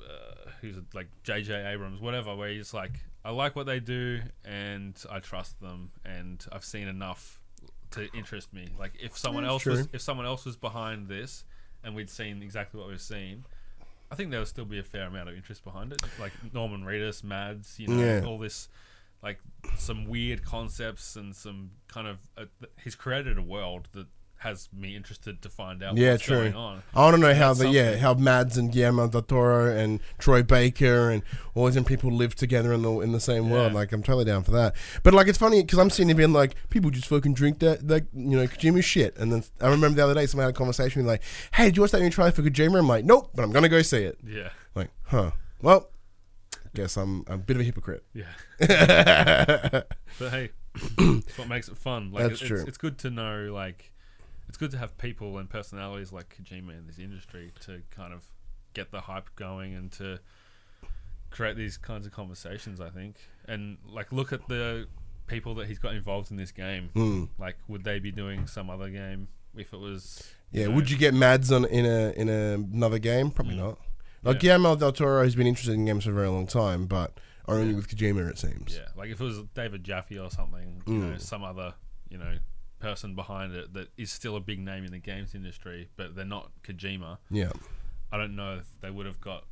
uh, who's it, like J.J. Abrams, whatever, where he's like, I like what they do and I trust them and I've seen enough to interest me. Like, if someone That's else was, if someone else was behind this and we'd seen exactly what we've seen, I think there would still be a fair amount of interest behind it. Like Norman Reedus, Mads, you know, Yeah. all this, like some weird concepts and some kind of. Uh, he's created a world that has me interested to find out Yeah, what's true. going on. I want to know how That's the yeah how Mads and Guillermo del Toro and Troy Baker and all these people live together in the in the same world. Like I'm totally down for that. But like it's funny because I'm sitting there being like people just fucking drink that like you know Kojima shit. And then I remember the other day someone had a conversation with me like, hey, do you watch that new trailer for Kojima? I'm like, nope, but I'm gonna go see it. Yeah, Like, huh? Well, guess I'm a bit of a hypocrite. yeah. But hey, it's what makes it fun. Like, That's it's, true. It's good to know, like, it's good to have people and personalities like Kojima in this industry to kind of get the hype going and to create these kinds of conversations. I think, and like, look at the people that he's got involved in this game. Mm. Like, would they be doing some other game if it was? Yeah, know- would you get Mads on in a in a, another game? Probably Mm. not. Like Yeah. Guillermo del Toro has been interested in games for a very long time, but only with Kojima it seems. Yeah, like if it was David Jaffe or something, you know, Mm. some other, you know, person behind it that is still a big name in the games industry, but they're not Kojima. Yeah. I don't know if they would have got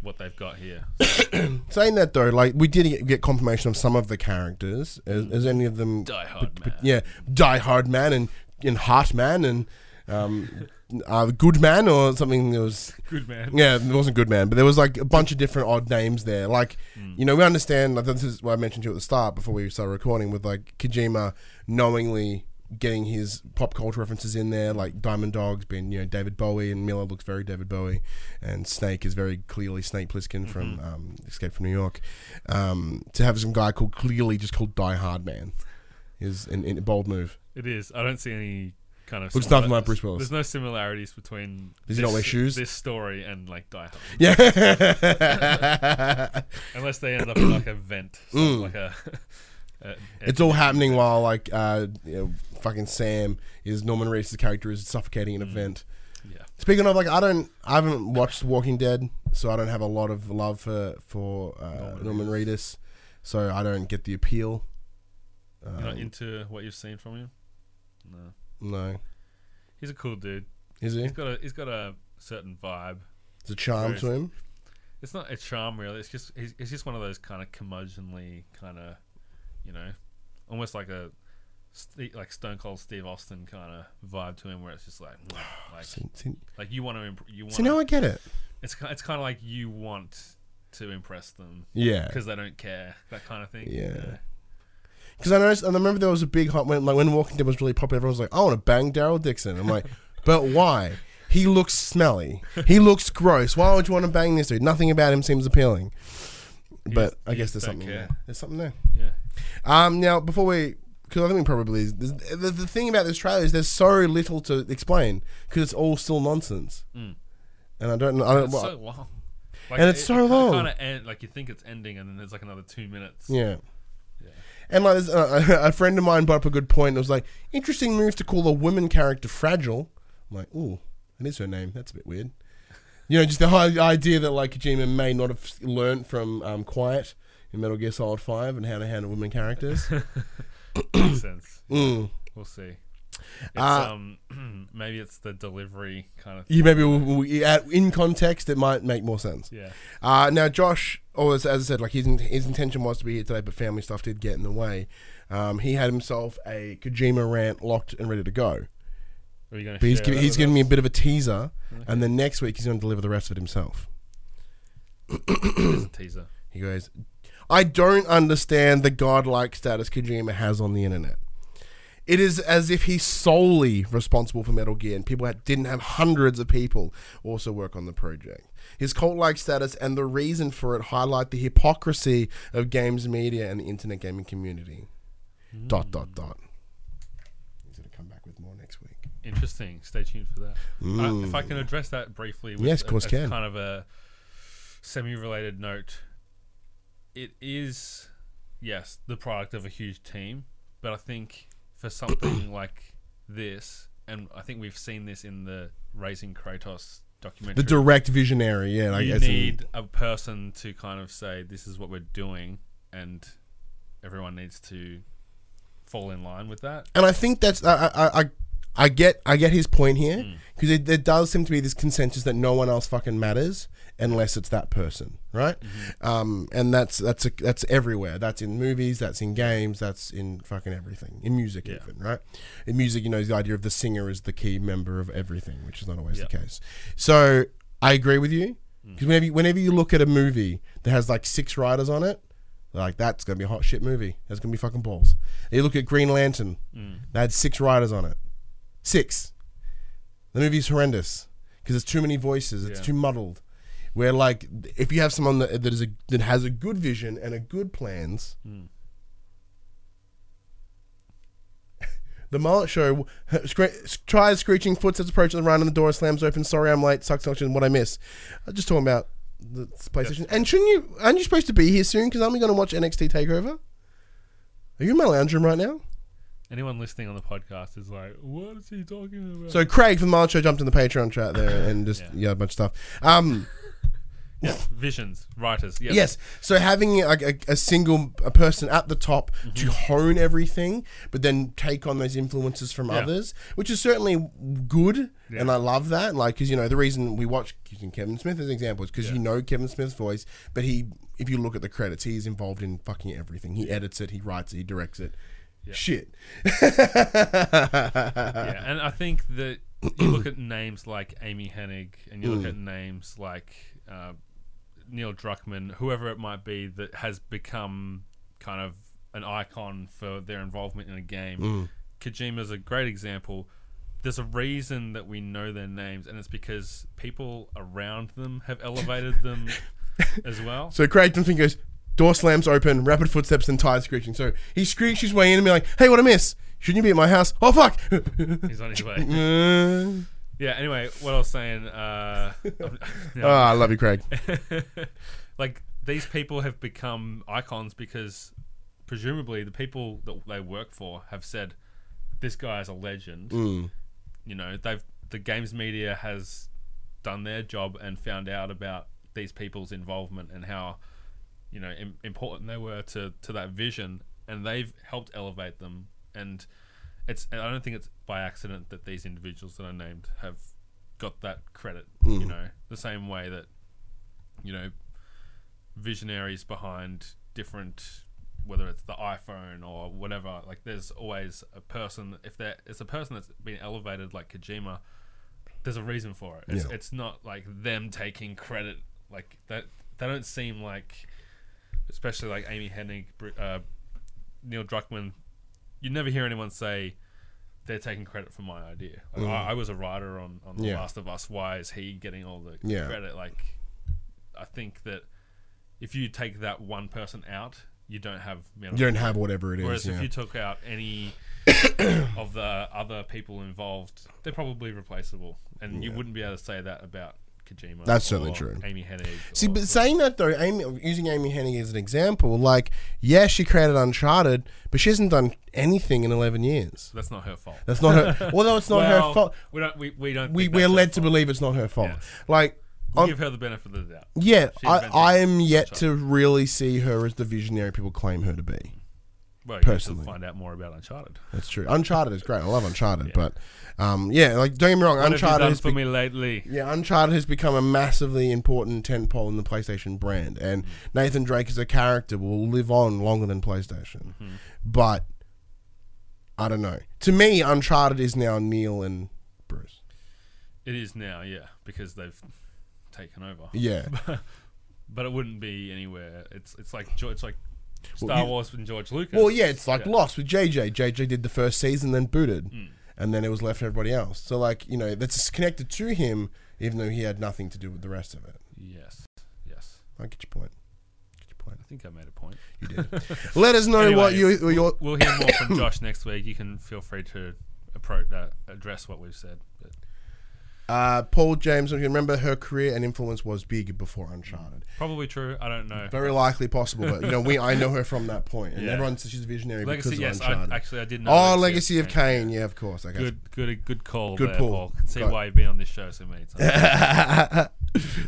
what they've got here. Saying that though, like we did get confirmation of some of the characters. Is, is any of them? Die Hard but- Man. yeah, Die Hard Man and and Heart Man and um, uh, Good Man or something. That was Good man. yeah, it wasn't Good Man, but there was like a bunch of different odd names there. Like Mm. you know, we understand. Like, this is what I mentioned to you at the start before we started recording with like Kojima knowingly getting his pop culture references in there, like Diamond Dogs being you know David Bowie and Miller looks very David Bowie, and Snake is very clearly Snake Plissken from Mm-hmm. um, Escape from New York. Um, to have some guy called clearly just called Die Hard Man is an, an, a bold move. It is. I don't see any kind of. Looks nothing like Bruce Willis. There's no similarities between. Does he not this- wear shoes? This story and like Die Hard, Yeah, unless they end up in like a vent, Mm. like a. a- it's all happening while like uh, you know, fucking Sam is Norman Reedus' character is suffocating an Mm. vent. Yeah. Speaking of like, I don't, I haven't watched Walking Dead, so I don't have a lot of love for for uh, Norman Norman Reedus, so I don't get the appeal. You're not Um, into what you've seen from him. No, no, he's a cool dude. is he? He's got a he's got a certain vibe. There's a charm to him. It's not a charm really. It's just he's, he's just one of those kind of curmudgeonly kind of, you know, almost like a like Stone Cold Steve Austin kind of vibe to him, where it's just like, like, See, see, like you want to imp- you want. see, now I get it. it's it's kind of like you want to impress them Yeah, because they don't care that kind of thing. Yeah. Because I noticed, and I remember there was a big hot when like when Walking Dead was really popular. Everyone was like, "I want to bang Daryl Dixon." I'm like, "But why? He looks smelly. He looks gross. Why would you want to bang this dude? Nothing about him seems appealing." But I guess there's something care. there. There's something there. Yeah. Um, now before we, because I think we probably the, the, the thing about this trailer is there's so little to explain because it's all still nonsense, Mm. and I don't know. I don't. It's well, so long. Like, And it's so long. Kind of end like you think it's ending, and then there's like another two minutes. Yeah. Yeah. And like, there's, uh, a friend of mine brought up a good point. It was like, interesting move to call a woman character fragile. I'm like, ooh, that is her name. That's a bit weird. You know, just the whole idea that like Kojima may not have learnt from um, Quiet in Metal Gear Solid Five and how to handle women characters. Makes sense. mm. We'll see. It's, Uh, um, maybe it's the delivery kind of. Thing. You maybe will- add- in context, it might make more sense. Yeah. Uh, now, Josh, or as, as I said, like his his intention was to be here today, but family stuff did get in the way. Um, he had himself a Kojima rant locked and ready to go. Are you? But he's, gi- he's giving me a bit of a teaser, and then next week he's going to deliver the rest of it himself. Teaser. He goes, I don't understand the godlike status Kojima has on the internet. it is as if he's solely responsible for Metal Gear, and people had, didn't have hundreds of people also work on the project. His cult-like status and the reason for it highlight the hypocrisy of games media and the internet gaming community. Dot dot dot. He's gonna come back with more next week. Interesting. Stay tuned for that. Uh, if I can address that briefly, with. Yes, of course as can. kind of a semi-related note. It is, yes, the product of a huge team, but I think for something like this, and I think we've seen this in the Raising Kratos documentary. The direct visionary, yeah. Like you as in- need a person to kind of say, "This is what we're doing," and everyone needs to fall in line with that. and I think that's I I, I I get I get his point here Mm. because there does seem to be this consensus that no one else fucking matters unless it's that person, right? Mm-hmm. Um, and that's that's a, that's everywhere. That's in movies. That's in games. That's in fucking everything. In music, Yeah. even right? In music, you know, the idea of the singer is the key member of everything, which is not always the case. So I agree with you Mm. because whenever you, whenever you look at a movie that has like six writers on it. Like that's gonna be a hot shit movie. That's gonna be fucking balls. You look at Green Lantern. Mm. They had six writers on it. Six. The movie's horrendous because it's too many voices. It's Yeah. too muddled. Where like if you have someone that, that is a that has a good vision and a good plans, Mm. the mullet show scre- tries screeching footsteps approach the run and the door slams open. Sorry, I'm late. Sucks selection. What I miss. I'm just talking about the PlayStation. And shouldn't you? Aren't you supposed to be here soon? Because aren't we going to watch NXT Takeover? Are you in my lounge room right now? Anyone listening on the podcast is like, "What is he talking about?" So Craig from the Mullet Show jumped in the Patreon chat there and just Yeah. yeah, a bunch of stuff. Um, yeah, visions, writers. Yes. yes. So having a, a, a single a person at the top to hone everything, but then take on those influences from Yeah. others, which is certainly good, Yeah. and I love that. Like, because you know the reason we watch using Kevin Smith as an example is because Yeah. you know Kevin Smith's voice, but he, if you look at the credits, he's involved in fucking everything. He edits it, he writes it, he directs it. Yeah. Shit. yeah, and I think that you look at names like Amy Hennig, and you look Mm. at names like uh, Neil Druckmann, whoever it might be, that has become kind of an icon for their involvement in a game. Mm. Kojima's a great example. There's a reason that we know their names, and it's because people around them have elevated them as well. So Craig Dunphy goes, door slams open, rapid footsteps and tires screeching. So he screeches his way in and be like, hey, what a miss? Shouldn't you be at my house? Oh, fuck! He's on his way. Yeah. Anyway, what I was saying. Uh, oh, I love you, Craig. like these people have become icons because presumably the people that they work for have said this guy is a legend. Mm. You know, they've the games media has done their job and found out about these people's involvement and how you know Im- important they were to to that vision and they've helped elevate them. And it's and I don't think it's by accident that these individuals that I named have got that credit you mm-hmm. know the same way that you know visionaries behind different whether it's the iPhone or whatever like there's always a person if there it's a person that's been elevated like Kojima there's a reason for it. It's, Yeah. it's not like them taking credit like that they don't seem like especially like Amy Hennig uh, Neil Druckmann you never hear anyone say they're taking credit for my idea like, I, I was a writer on, on The Mm. Yeah. Last of Us why is he getting all the Yeah. credit like I think that if you take that one person out, you don't have You don't have whatever it is. Whereas yeah. if you took out any of the other people involved, they're probably replaceable, and you wouldn't be able to say that about Kojima. That's certainly true. Amy Hennig. See, but saying that though, Amy, using Amy Hennig as an example, like, yeah, she created Uncharted, but she hasn't done anything in 11 years. that's not her fault. That's not her. Although it's not her fault. We don't. We, we don't. We, we're led to believe it's not her fault. Yes. Like, We on- um, give her the benefit of the doubt. yeah, I, I am yet to really see her as the visionary people claim her to be. Well, Personally. find out more about Uncharted. That's true. Uncharted is great. I love Uncharted, Yeah. but um, yeah, like don't get me wrong, What Uncharted has for be- me lately? Yeah, Uncharted has become a massively important tentpole in the PlayStation brand, and Nathan Drake as a character will live on longer than PlayStation. Mm-hmm. But I don't know. To me, Uncharted is now Neil and Bruce. It is now, yeah, because they've taken over. Yeah, but it wouldn't be anywhere. It's it's like it's like Star you- Wars and George Lucas. Well, yeah, it's like Yeah. Lost with JJ. JJ did the first season, then booted, Hmm. and then it was left for everybody else. So, like, you know, that's connected to him, even though he had nothing to do with the rest of it. Yes, yes. I get your point. Get your point. I think I made a point. You did. Let us know what Anyway, you your We'll hear more from Josh next week. You can feel free to approach uh, address what we've said. But uh, Paul James. If you remember, her career and influence was big before Uncharted. probably true. I don't know. Very likely possible, but you know, we I know her from that point, and Yeah. everyone says she's a visionary Legacy, because yes. of I, Uncharted. actually, I did know. oh, Legacy of Kain. Yeah, of course. Okay. Good, good, good call. Good there, pull. Paul. Can see Got- why you've been on this show so many times.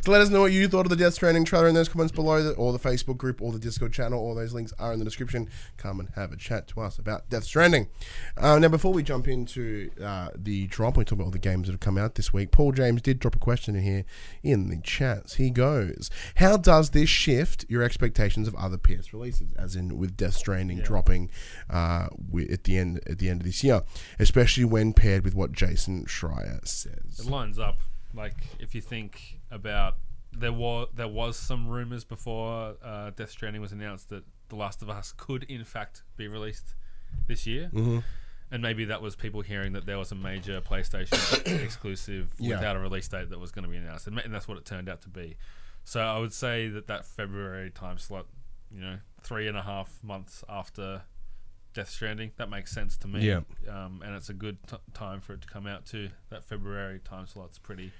so let us know what you thought of the Death Stranding trailer in those comments below, or the Facebook group, or the Discord channel. All those links are in the description. Come and have a chat to us about Death Stranding. Uh, now, before we jump into uh, the drop, we talk about all the games that have come out this week. Paul James did drop a question in here in the chats. He goes, "How does this shift your expectations of other PS releases, as in with Death Stranding Yeah. dropping uh, at the end at the end of this year, especially when paired with what Jason Schreier says?" it lines up. Like if you think about there was there was some rumors before uh, Death Stranding was announced that The Last of Us could in fact be released this year, Mm-hmm. and maybe that was people hearing that there was a major PlayStation exclusive Yeah. without a release date that was going to be announced, and, and that's what it turned out to be. So I would say that that February time slot, you know, three and a half months after Death Stranding, that makes sense to me. Yeah. Um, and it's a good t- time for it to come out too. That February time slot's pretty,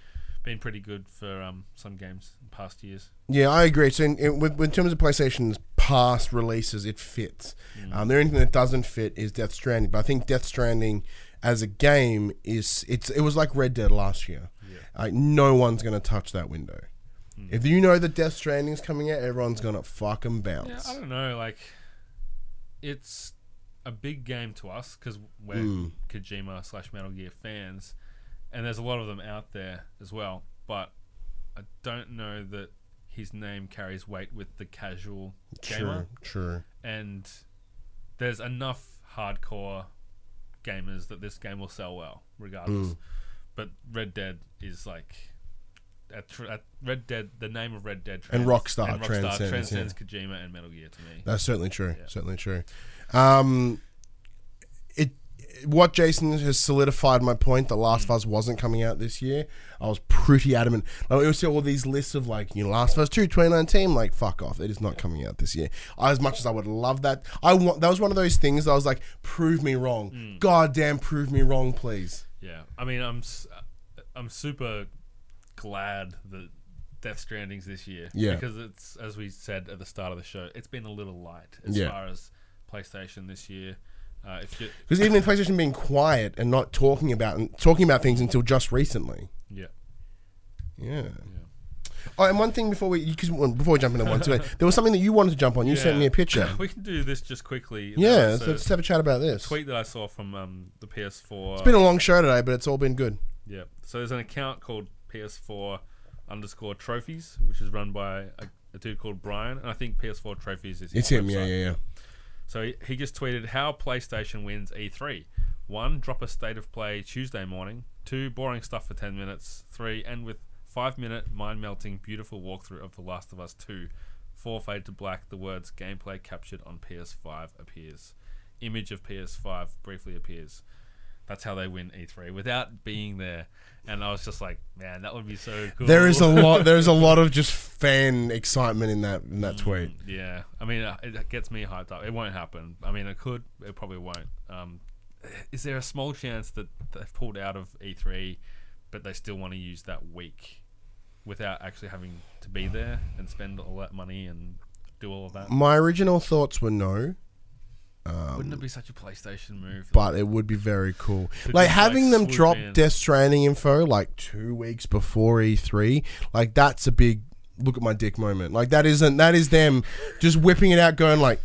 been pretty good for um, some games in past years. Yeah, I agree. So, in, in, with, in terms of PlayStation's past releases, it fits. Um, the only thing that doesn't fit is Death Stranding. But I think Death Stranding as a game is it's it was like Red Dead last year. Like no one's gonna touch that window. If you know that Death Stranding's coming out, everyone's gonna fucking bounce. Yeah. I don't know. Like, it's a big game to us because we're Mm. Kojima slash Metal Gear fans, and there's a lot of them out there as well. But I don't know that his name carries weight with the casual gamer, True, true. and there's enough hardcore gamers that this game will sell well, regardless. Mm. But Red Dead is like. At, tr- at Red Dead, the name of Red Dead And Rockstar and Rockstar transcends, transcends Kojima and Metal Gear to me. That's certainly true. Yeah. Certainly true. Um, it what Jason has solidified my point. The Last mm. of Us wasn't coming out this year. I was pretty adamant. Like, we see all these lists of like you know Last of Us 2 2019. Like fuck off. It is not coming out this year. As much as I would love that, I want that was one of those things. That I was like, prove me wrong. Mm. God damn, prove me wrong, please. Yeah, I mean, I'm I'm super glad that Death Stranding's this year. Yeah. because it's as we said at the start of the show, it's been a little light as Yeah. far as PlayStation this year. Uh, if Because even in PlayStation being quiet and not talking about and talking about things until just recently. yeah, Yeah. Oh, and one thing before we because before we jump into one today, there was something that you wanted to jump on. You sent me a picture. we can do this just quickly. Yeah, There let's, was a let's have a chat about this. tweet that I saw from um, the PS4. It's been a long show today, but it's all been good. Yeah. So there's an account called PS4 underscore trophies, which is run by a, a dude called Brian, and I think PS4 trophies is his It's him, yeah, yeah, yeah. So he, just tweeted how PlayStation wins E3. One, drop a state of play Tuesday morning. Two, boring stuff for 10 minutes. Three, end with five minute mind melting beautiful walkthrough of The Last of Us 2. Four, fade to black. The words gameplay captured on PS5 appears. Image of PS5 briefly appears. That's how they win E3 without being there. And I was just like, man, that would be so cool. There is a lot. There is a lot of just fan excitement in that in that tweet. Mm, Yeah, I mean, uh, it gets me hyped up. It won't happen. I mean, it could. It probably won't. Um, is there a small chance that they've pulled out of E3, but they still want to use that week without actually having to be there and spend all that money and do all of that? My original thoughts were no, Wouldn't it um, be such a PlayStation move? but it would be very cool. Could Like just, having like, them swoop drop in. Death Stranding info like two weeks before E3, like that's a big look at my dick moment. Like that isn't that is them just whipping it out, going like.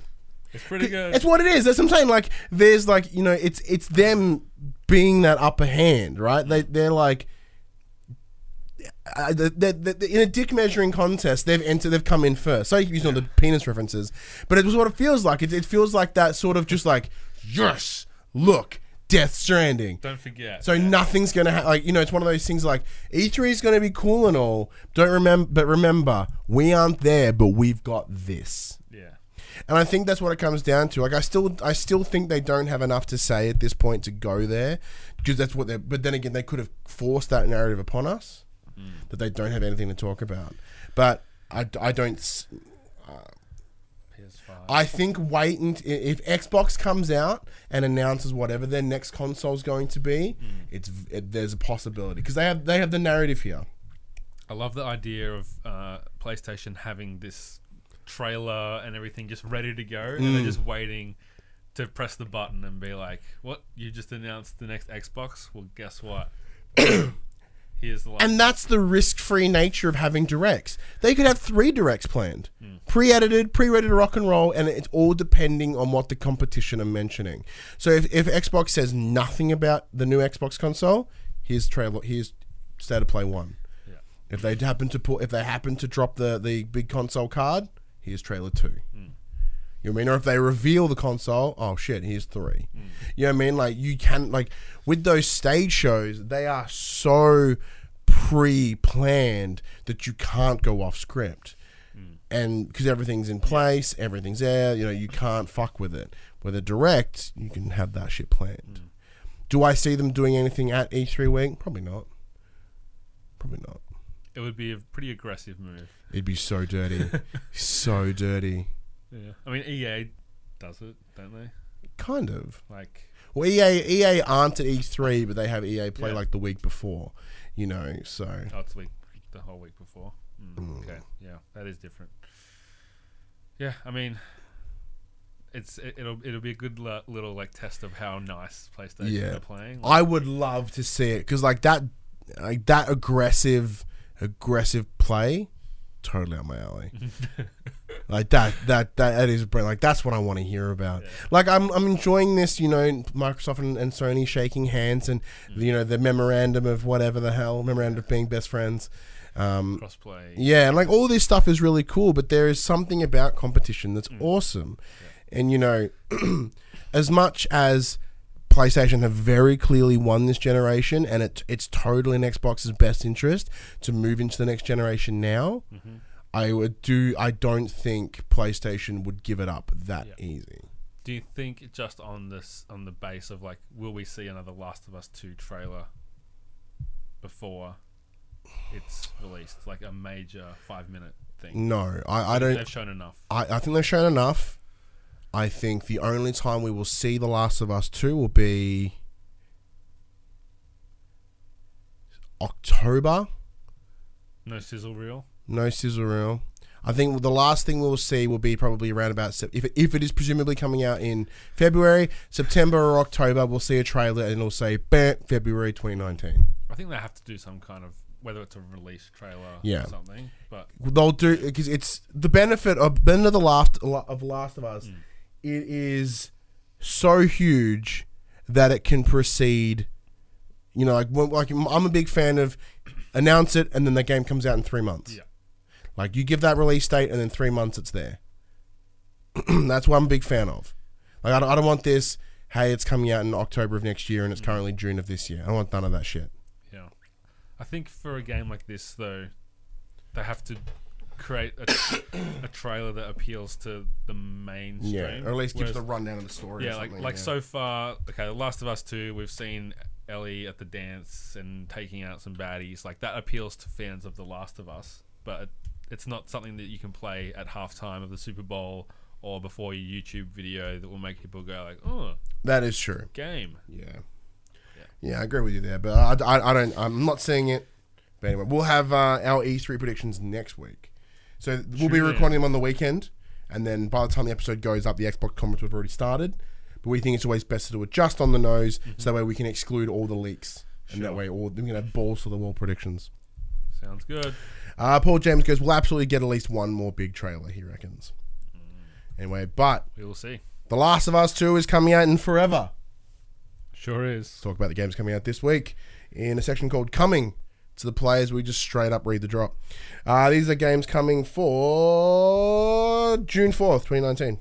it's pretty good. It's what it is. That's what I'm saying. Like, there's like, you know, it's it's them being that upper hand, right? They they're like, uh, they they they in a dick measuring contest, they've entered, they've come in first. so Sorry, using all the penis references, but it was what it feels like. It, it feels like that sort of just like, yes, look, Death Stranding. Don't forget. So nothing's gonna ha- like you know it's one of those things like E3 is gonna be cool and all. Don't remember, but remember we aren't there, but we've got this. yeah. And I think that's what it comes down to. Like I still I still think they don't have enough to say at this point to go there because that's what they but then again they could have forced that narrative upon us that they don't have anything to talk about. But I, I don't PS5. I think wait and if Xbox comes out and announces whatever their next console is going to be, it's it, there's a possibility because they have they have the narrative here. I love the idea of uh, PlayStation having this trailer and everything just ready to go, and Mm. they're just waiting to press the button and be like, "What? You just announced the next Xbox? Well, guess what? Here's the last." And that's the risk-free nature of having directs. They could have three directs planned, hmm. pre-edited, pre-ready to rock and roll, and it's all depending on what the competition are mentioning. So if, if Xbox says nothing about the new Xbox console, here's trailer, here's state of play one. Yeah. If they happen to put, if they happen to drop the the big console card, here's trailer two. Hmm. You know what I mean? Or if they reveal the console, oh shit, here's three. You know what I mean? Like you can like with those stage shows, they are so pre-planned that you can't go off script. And because everything's in place, everything's there, you know, you can't fuck with it. With a direct, you can have that shit planned. Mm. Do I see them doing anything at E3 week? Probably not. Probably not. it would be a pretty aggressive move. It'd be so dirty. so dirty. Yeah, I mean EA does it, don't they? Kind of. Like, Well, EA EA aren't at E3, but they have EA play Yeah. like the week before, you know. So oh, it's week the whole week before. Mm, Okay, yeah, that is different. Yeah, I mean, it's it, it'll it'll be a good li- little like test of how nice PlayStation Yeah. are playing. I would love to see it because like that, like that aggressive, aggressive play, totally on my alley. like that, that that that is. Like that's what I want to hear about. Like I'm I'm enjoying this. You know, Microsoft and, and Sony shaking hands and mm. you know the memorandum of whatever the hell memorandum of being best friends. Um, crossplay. Yeah, and like all this stuff is really cool, but there is something about competition that's mm. awesome. And you know, as much as PlayStation have very clearly won this generation, and it, it's totally in Xbox's best interest to move into the next generation now. Mm-hmm. I would do. I don't think PlayStation would give it up that easy. Do you think just on this on the base of like, will we see another Last of Us two trailer before it's released, like a major five minute thing? No, I, I don't. They've shown enough. I, I think they've shown enough. I think the only time we will see The Last of Us 2 will be October. No sizzle reel. No sizzle reel. I think the last thing we'll see will be probably around about if it, if it is presumably coming out in February, September or October. We'll see a trailer and it'll say "Bam, February 2019." I think they have to do some kind of whether it's a release trailer Yeah. or something. But They'll do because it's the benefit of benefit of the last of Last of Us. Hmm. It is so huge that it can proceed. You know, like like I'm a big fan of announce it and then the game comes out in three months. yeah, Like you give that release date and then three months it's there. That's what I'm a big fan of. Like I don't, I don't want this. Hey, it's coming out in October of next year and it's mm. currently June of this year. I don't want none of that shit. yeah. I think for a game like this though, they have to create a, a trailer that appeals to the mainstream. Yeah, or at least gives Whereas- the rundown of the story. or yeah, like like yeah. so far. Okay, The Last of Us Two, we've seen Ellie at the dance and taking out some baddies. Like that appeals to fans of The Last of Us, but it, it's not something that you can play at halftime of the Super Bowl or before your YouTube video that will make people go like, "Oh, That is true. game." Yeah. Yeah, I agree with you there, but I, I, I don't. I'm not seeing it. But anyway, we'll have uh, our E3 predictions next week. So we'll be recording them on the weekend, and then by the time the episode goes up, the Xbox conference will have already started. But we think it's always best to do it just on the nose, so that way we can exclude all the leaks, and that Sure. way all we can have balls to the wall predictions. Sounds good. Uh, Paul James goes, "We'll absolutely get at least one more big trailer." He reckons. Anyway, but We will see. The Last of Us Two is coming out in forever. Sure is. talk about the games coming out this week in a section called Coming to the Players. We just straight up read the drop. Uh, these are games coming for June 4th, 2019.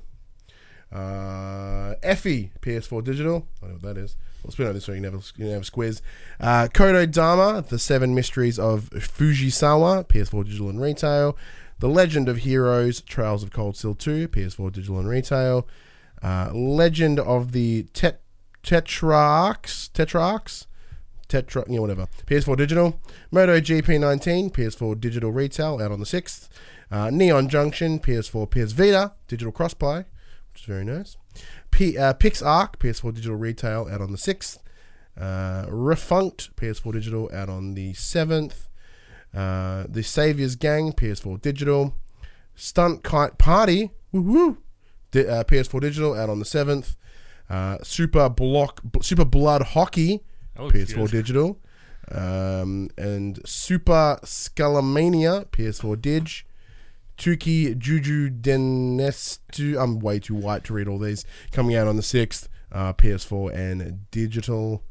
Uh, Effie, PS4 Digital. I don't know what that is. We'll spin on this so you never, squiz. Uh, Kotodama, The Seven Mysteries of Fujisawa, PS4 Digital and Retail. The Legend of Heroes: Trails of Cold Steel 2, PS4 digital and retail. Uh, Legend of the Tet- Tetrarchs, Tetrarchs, Tetra, know, whatever. PS4 digital. Moto GP19, PS4 digital retail, out on the 6th. Uh, Neon Junction, PS4, PS Vita, digital crossplay, which is very nice. P, uh, PixARK, PS4 digital retail, out on the 6th. Uh, Refunct, PS4 digital, out on the 7th. Uh, the Saviors Gang, PS4 digital. Stunt Kite Party, woo Di- uh, PS4 digital, out on the 7th. Uh, Super Block, Super Blood Hockey, PS4 good. digital. Um, and Super Skelemania, PS4 dig. Tuki Juju Denestu. I'm way too white to read all these. Coming out on the 6th, uh, PS4 and digital.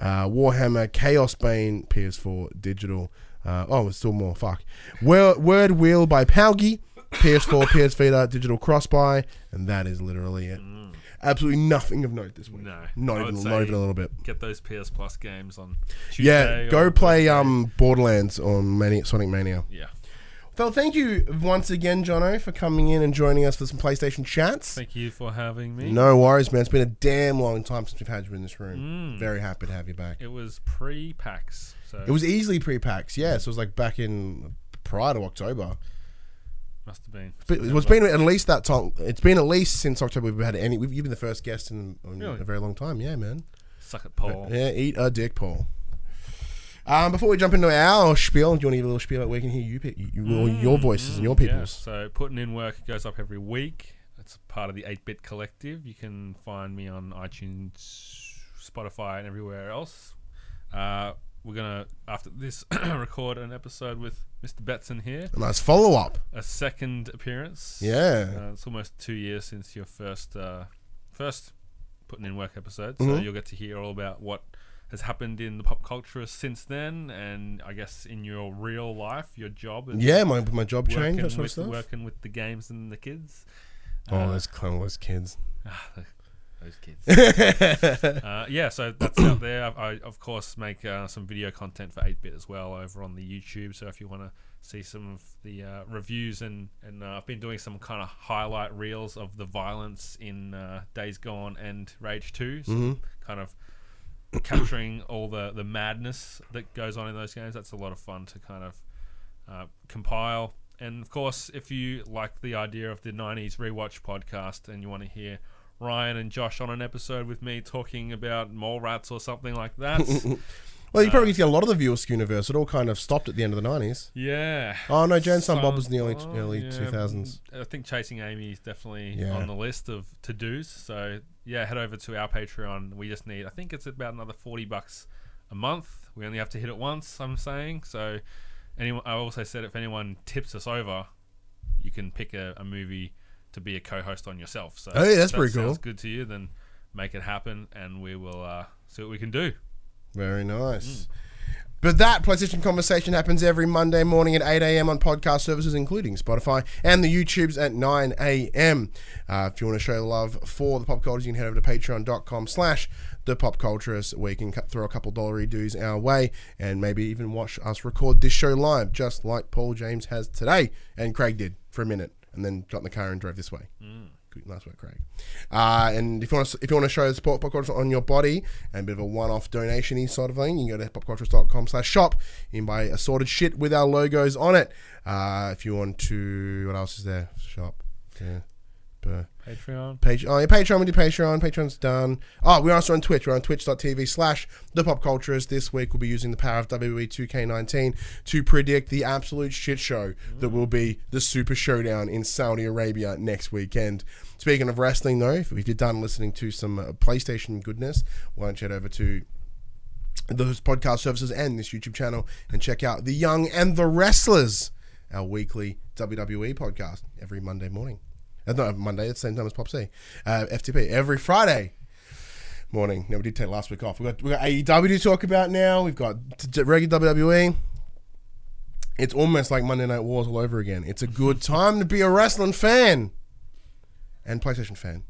Uh, Warhammer Chaosbane, PS4 digital. Uh, oh, there's still more. Fuck. Word, Word Wheel by POWGI, PS4, PS Vita, digital cross buy, and that is literally it. Absolutely nothing of note this week. No. Not I even, not even a little bit. Get those PS Plus games on Tuesday. Yeah, go play um Borderlands on Mania, Sonic Mania. Yeah. Well, thank you once again, Jono, for coming in and joining us for some PlayStation chats. Thank you for having me. No worries, man. It's been a damn long time since we've had you in this room. Mm. Very happy to have you back. It was pre PAX. So It was easily pre-PAX, yeah. So it was like back in prior to October. must have been. But it's been at least that time. It's been at least since October we've had any. We've, you've been the first guest in, in Really? a very long time. Yeah, man. Suck at Paul. Yeah, eat a dick, Paul. Um, before we jump into our spiel, do you want to give a little spiel about where we can hear you, you Mm, your voices and your mm, yeah. people's? So putting in work goes up every week. It's part of the 8-Bit Collective. You can find me on iTunes, Spotify, and everywhere else. Uh, we're gonna after this record an episode with Mr. Betson here. A nice follow up. A second appearance. Yeah. Uh, it's almost two years since your first uh, first putting in work episode. So Mhm. you'll get to hear all about what has happened in the pop culture since then, and I guess in your real life, your job. Yeah, my my job working change, that sort of stuff. working with the games and the kids. Oh, Uh, those clowns kids. ah, those kids. uh, yeah, so that's out there. I, I of course make uh, some video content for 8-bit as well over on the YouTube. So if you want to see some of the uh, reviews and and uh, I've been doing some kind of highlight reels of the violence in uh, Days Gone and Rage 2. So Mhm. kind of capturing all the the madness that goes on in those games. That's a lot of fun to kind of uh, compile. And of course, if you like the idea of the 90s rewatch podcast and you want to hear Ryan and Josh on an episode with me talking about mole rats or something like that, Well, you probably get a lot of the View Askewniverse. It all kind of stopped at the end of the nineties. yeah. Oh no, Jay and Silent Bob was in the early oh, early yeah, two thousands. I think Chasing Amy is definitely Yeah. on the list of to dos. So yeah, head over to our Patreon. We just need, I think it's about another forty bucks a month. We only have to hit it once. I'm saying so. Anyone, I also said if anyone tips us over, you can pick a, a movie to be a co-host on yourself. So Oh, yeah, that's if that pretty cool. Sounds good to you? Then make it happen, and we will uh, see what we can do. Very nice. But that PlayStation conversation happens every Monday morning at 8 a.m. on podcast services, including Spotify and the YouTubes at 9 a.m. Uh, if you want to show love for the pop culture, you can head over to patreon.com slash the pop culturist where you can cut throw a couple dollary dues our way and maybe even watch us record this show live, just like Paul James has today and Craig did for a minute and then got in the car and drove this way. Good, nice work, Craig. Uh, and if you want to, if you want to show the support pop culture on your body and a bit of a one-off donation sort of thing, you can go to popcultures.com slash shop. You can buy assorted shit with our logos on it. Uh, if you want to, what else is there? Shop. Yeah. Patreon. Page, oh, yeah, Patreon, we do Patreon. Patreon's done. Oh, we're also on Twitch. We're on twitch.tv slash the pop cultures. This week we'll be using the power of WWE 2K19 to predict the absolute shit show that will be the Super Showdown in Saudi Arabia next weekend. Speaking of wrestling, though, if you're done listening to some uh, PlayStation goodness, why don't you head over to those podcast services and this YouTube channel and check out The Young and the Wrestlers, our weekly WWE podcast every Monday morning. Uh, not Monday, at the same time as Pop C. Uh, FTP every Friday morning. Now we did take last week off. We've got, we got AEW to talk about now. We've got regular WWE. It's almost like Monday Night Wars all over again. It's a good time to be a wrestling fan and PlayStation fan.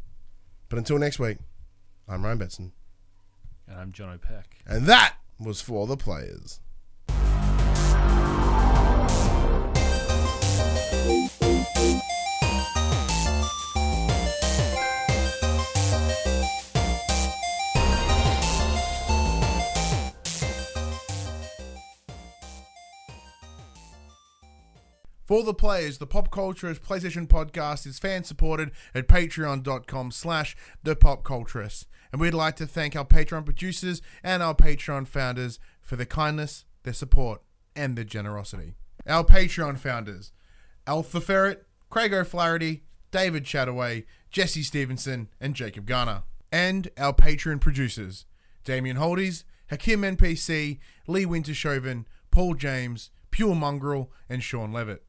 But until next week, I'm Ryan Betson. And I'm John O'Peck. And that was for the players. For the players, the Pop Culturist PlayStation podcast is fan supported at patreon.com slash the pop culturist. And we'd like to thank our Patreon producers and our Patreon founders for their kindness, their support, and their generosity. Our Patreon founders, Alpha Ferret, Craig O'Flaherty, David Chataway, Jesse Stevenson, and Jacob Garner. And our Patreon producers, Damien Holdies, Hakim NPC, Lee Wintershoven, Paul James, Pure Mongrel, and Sean Levitt.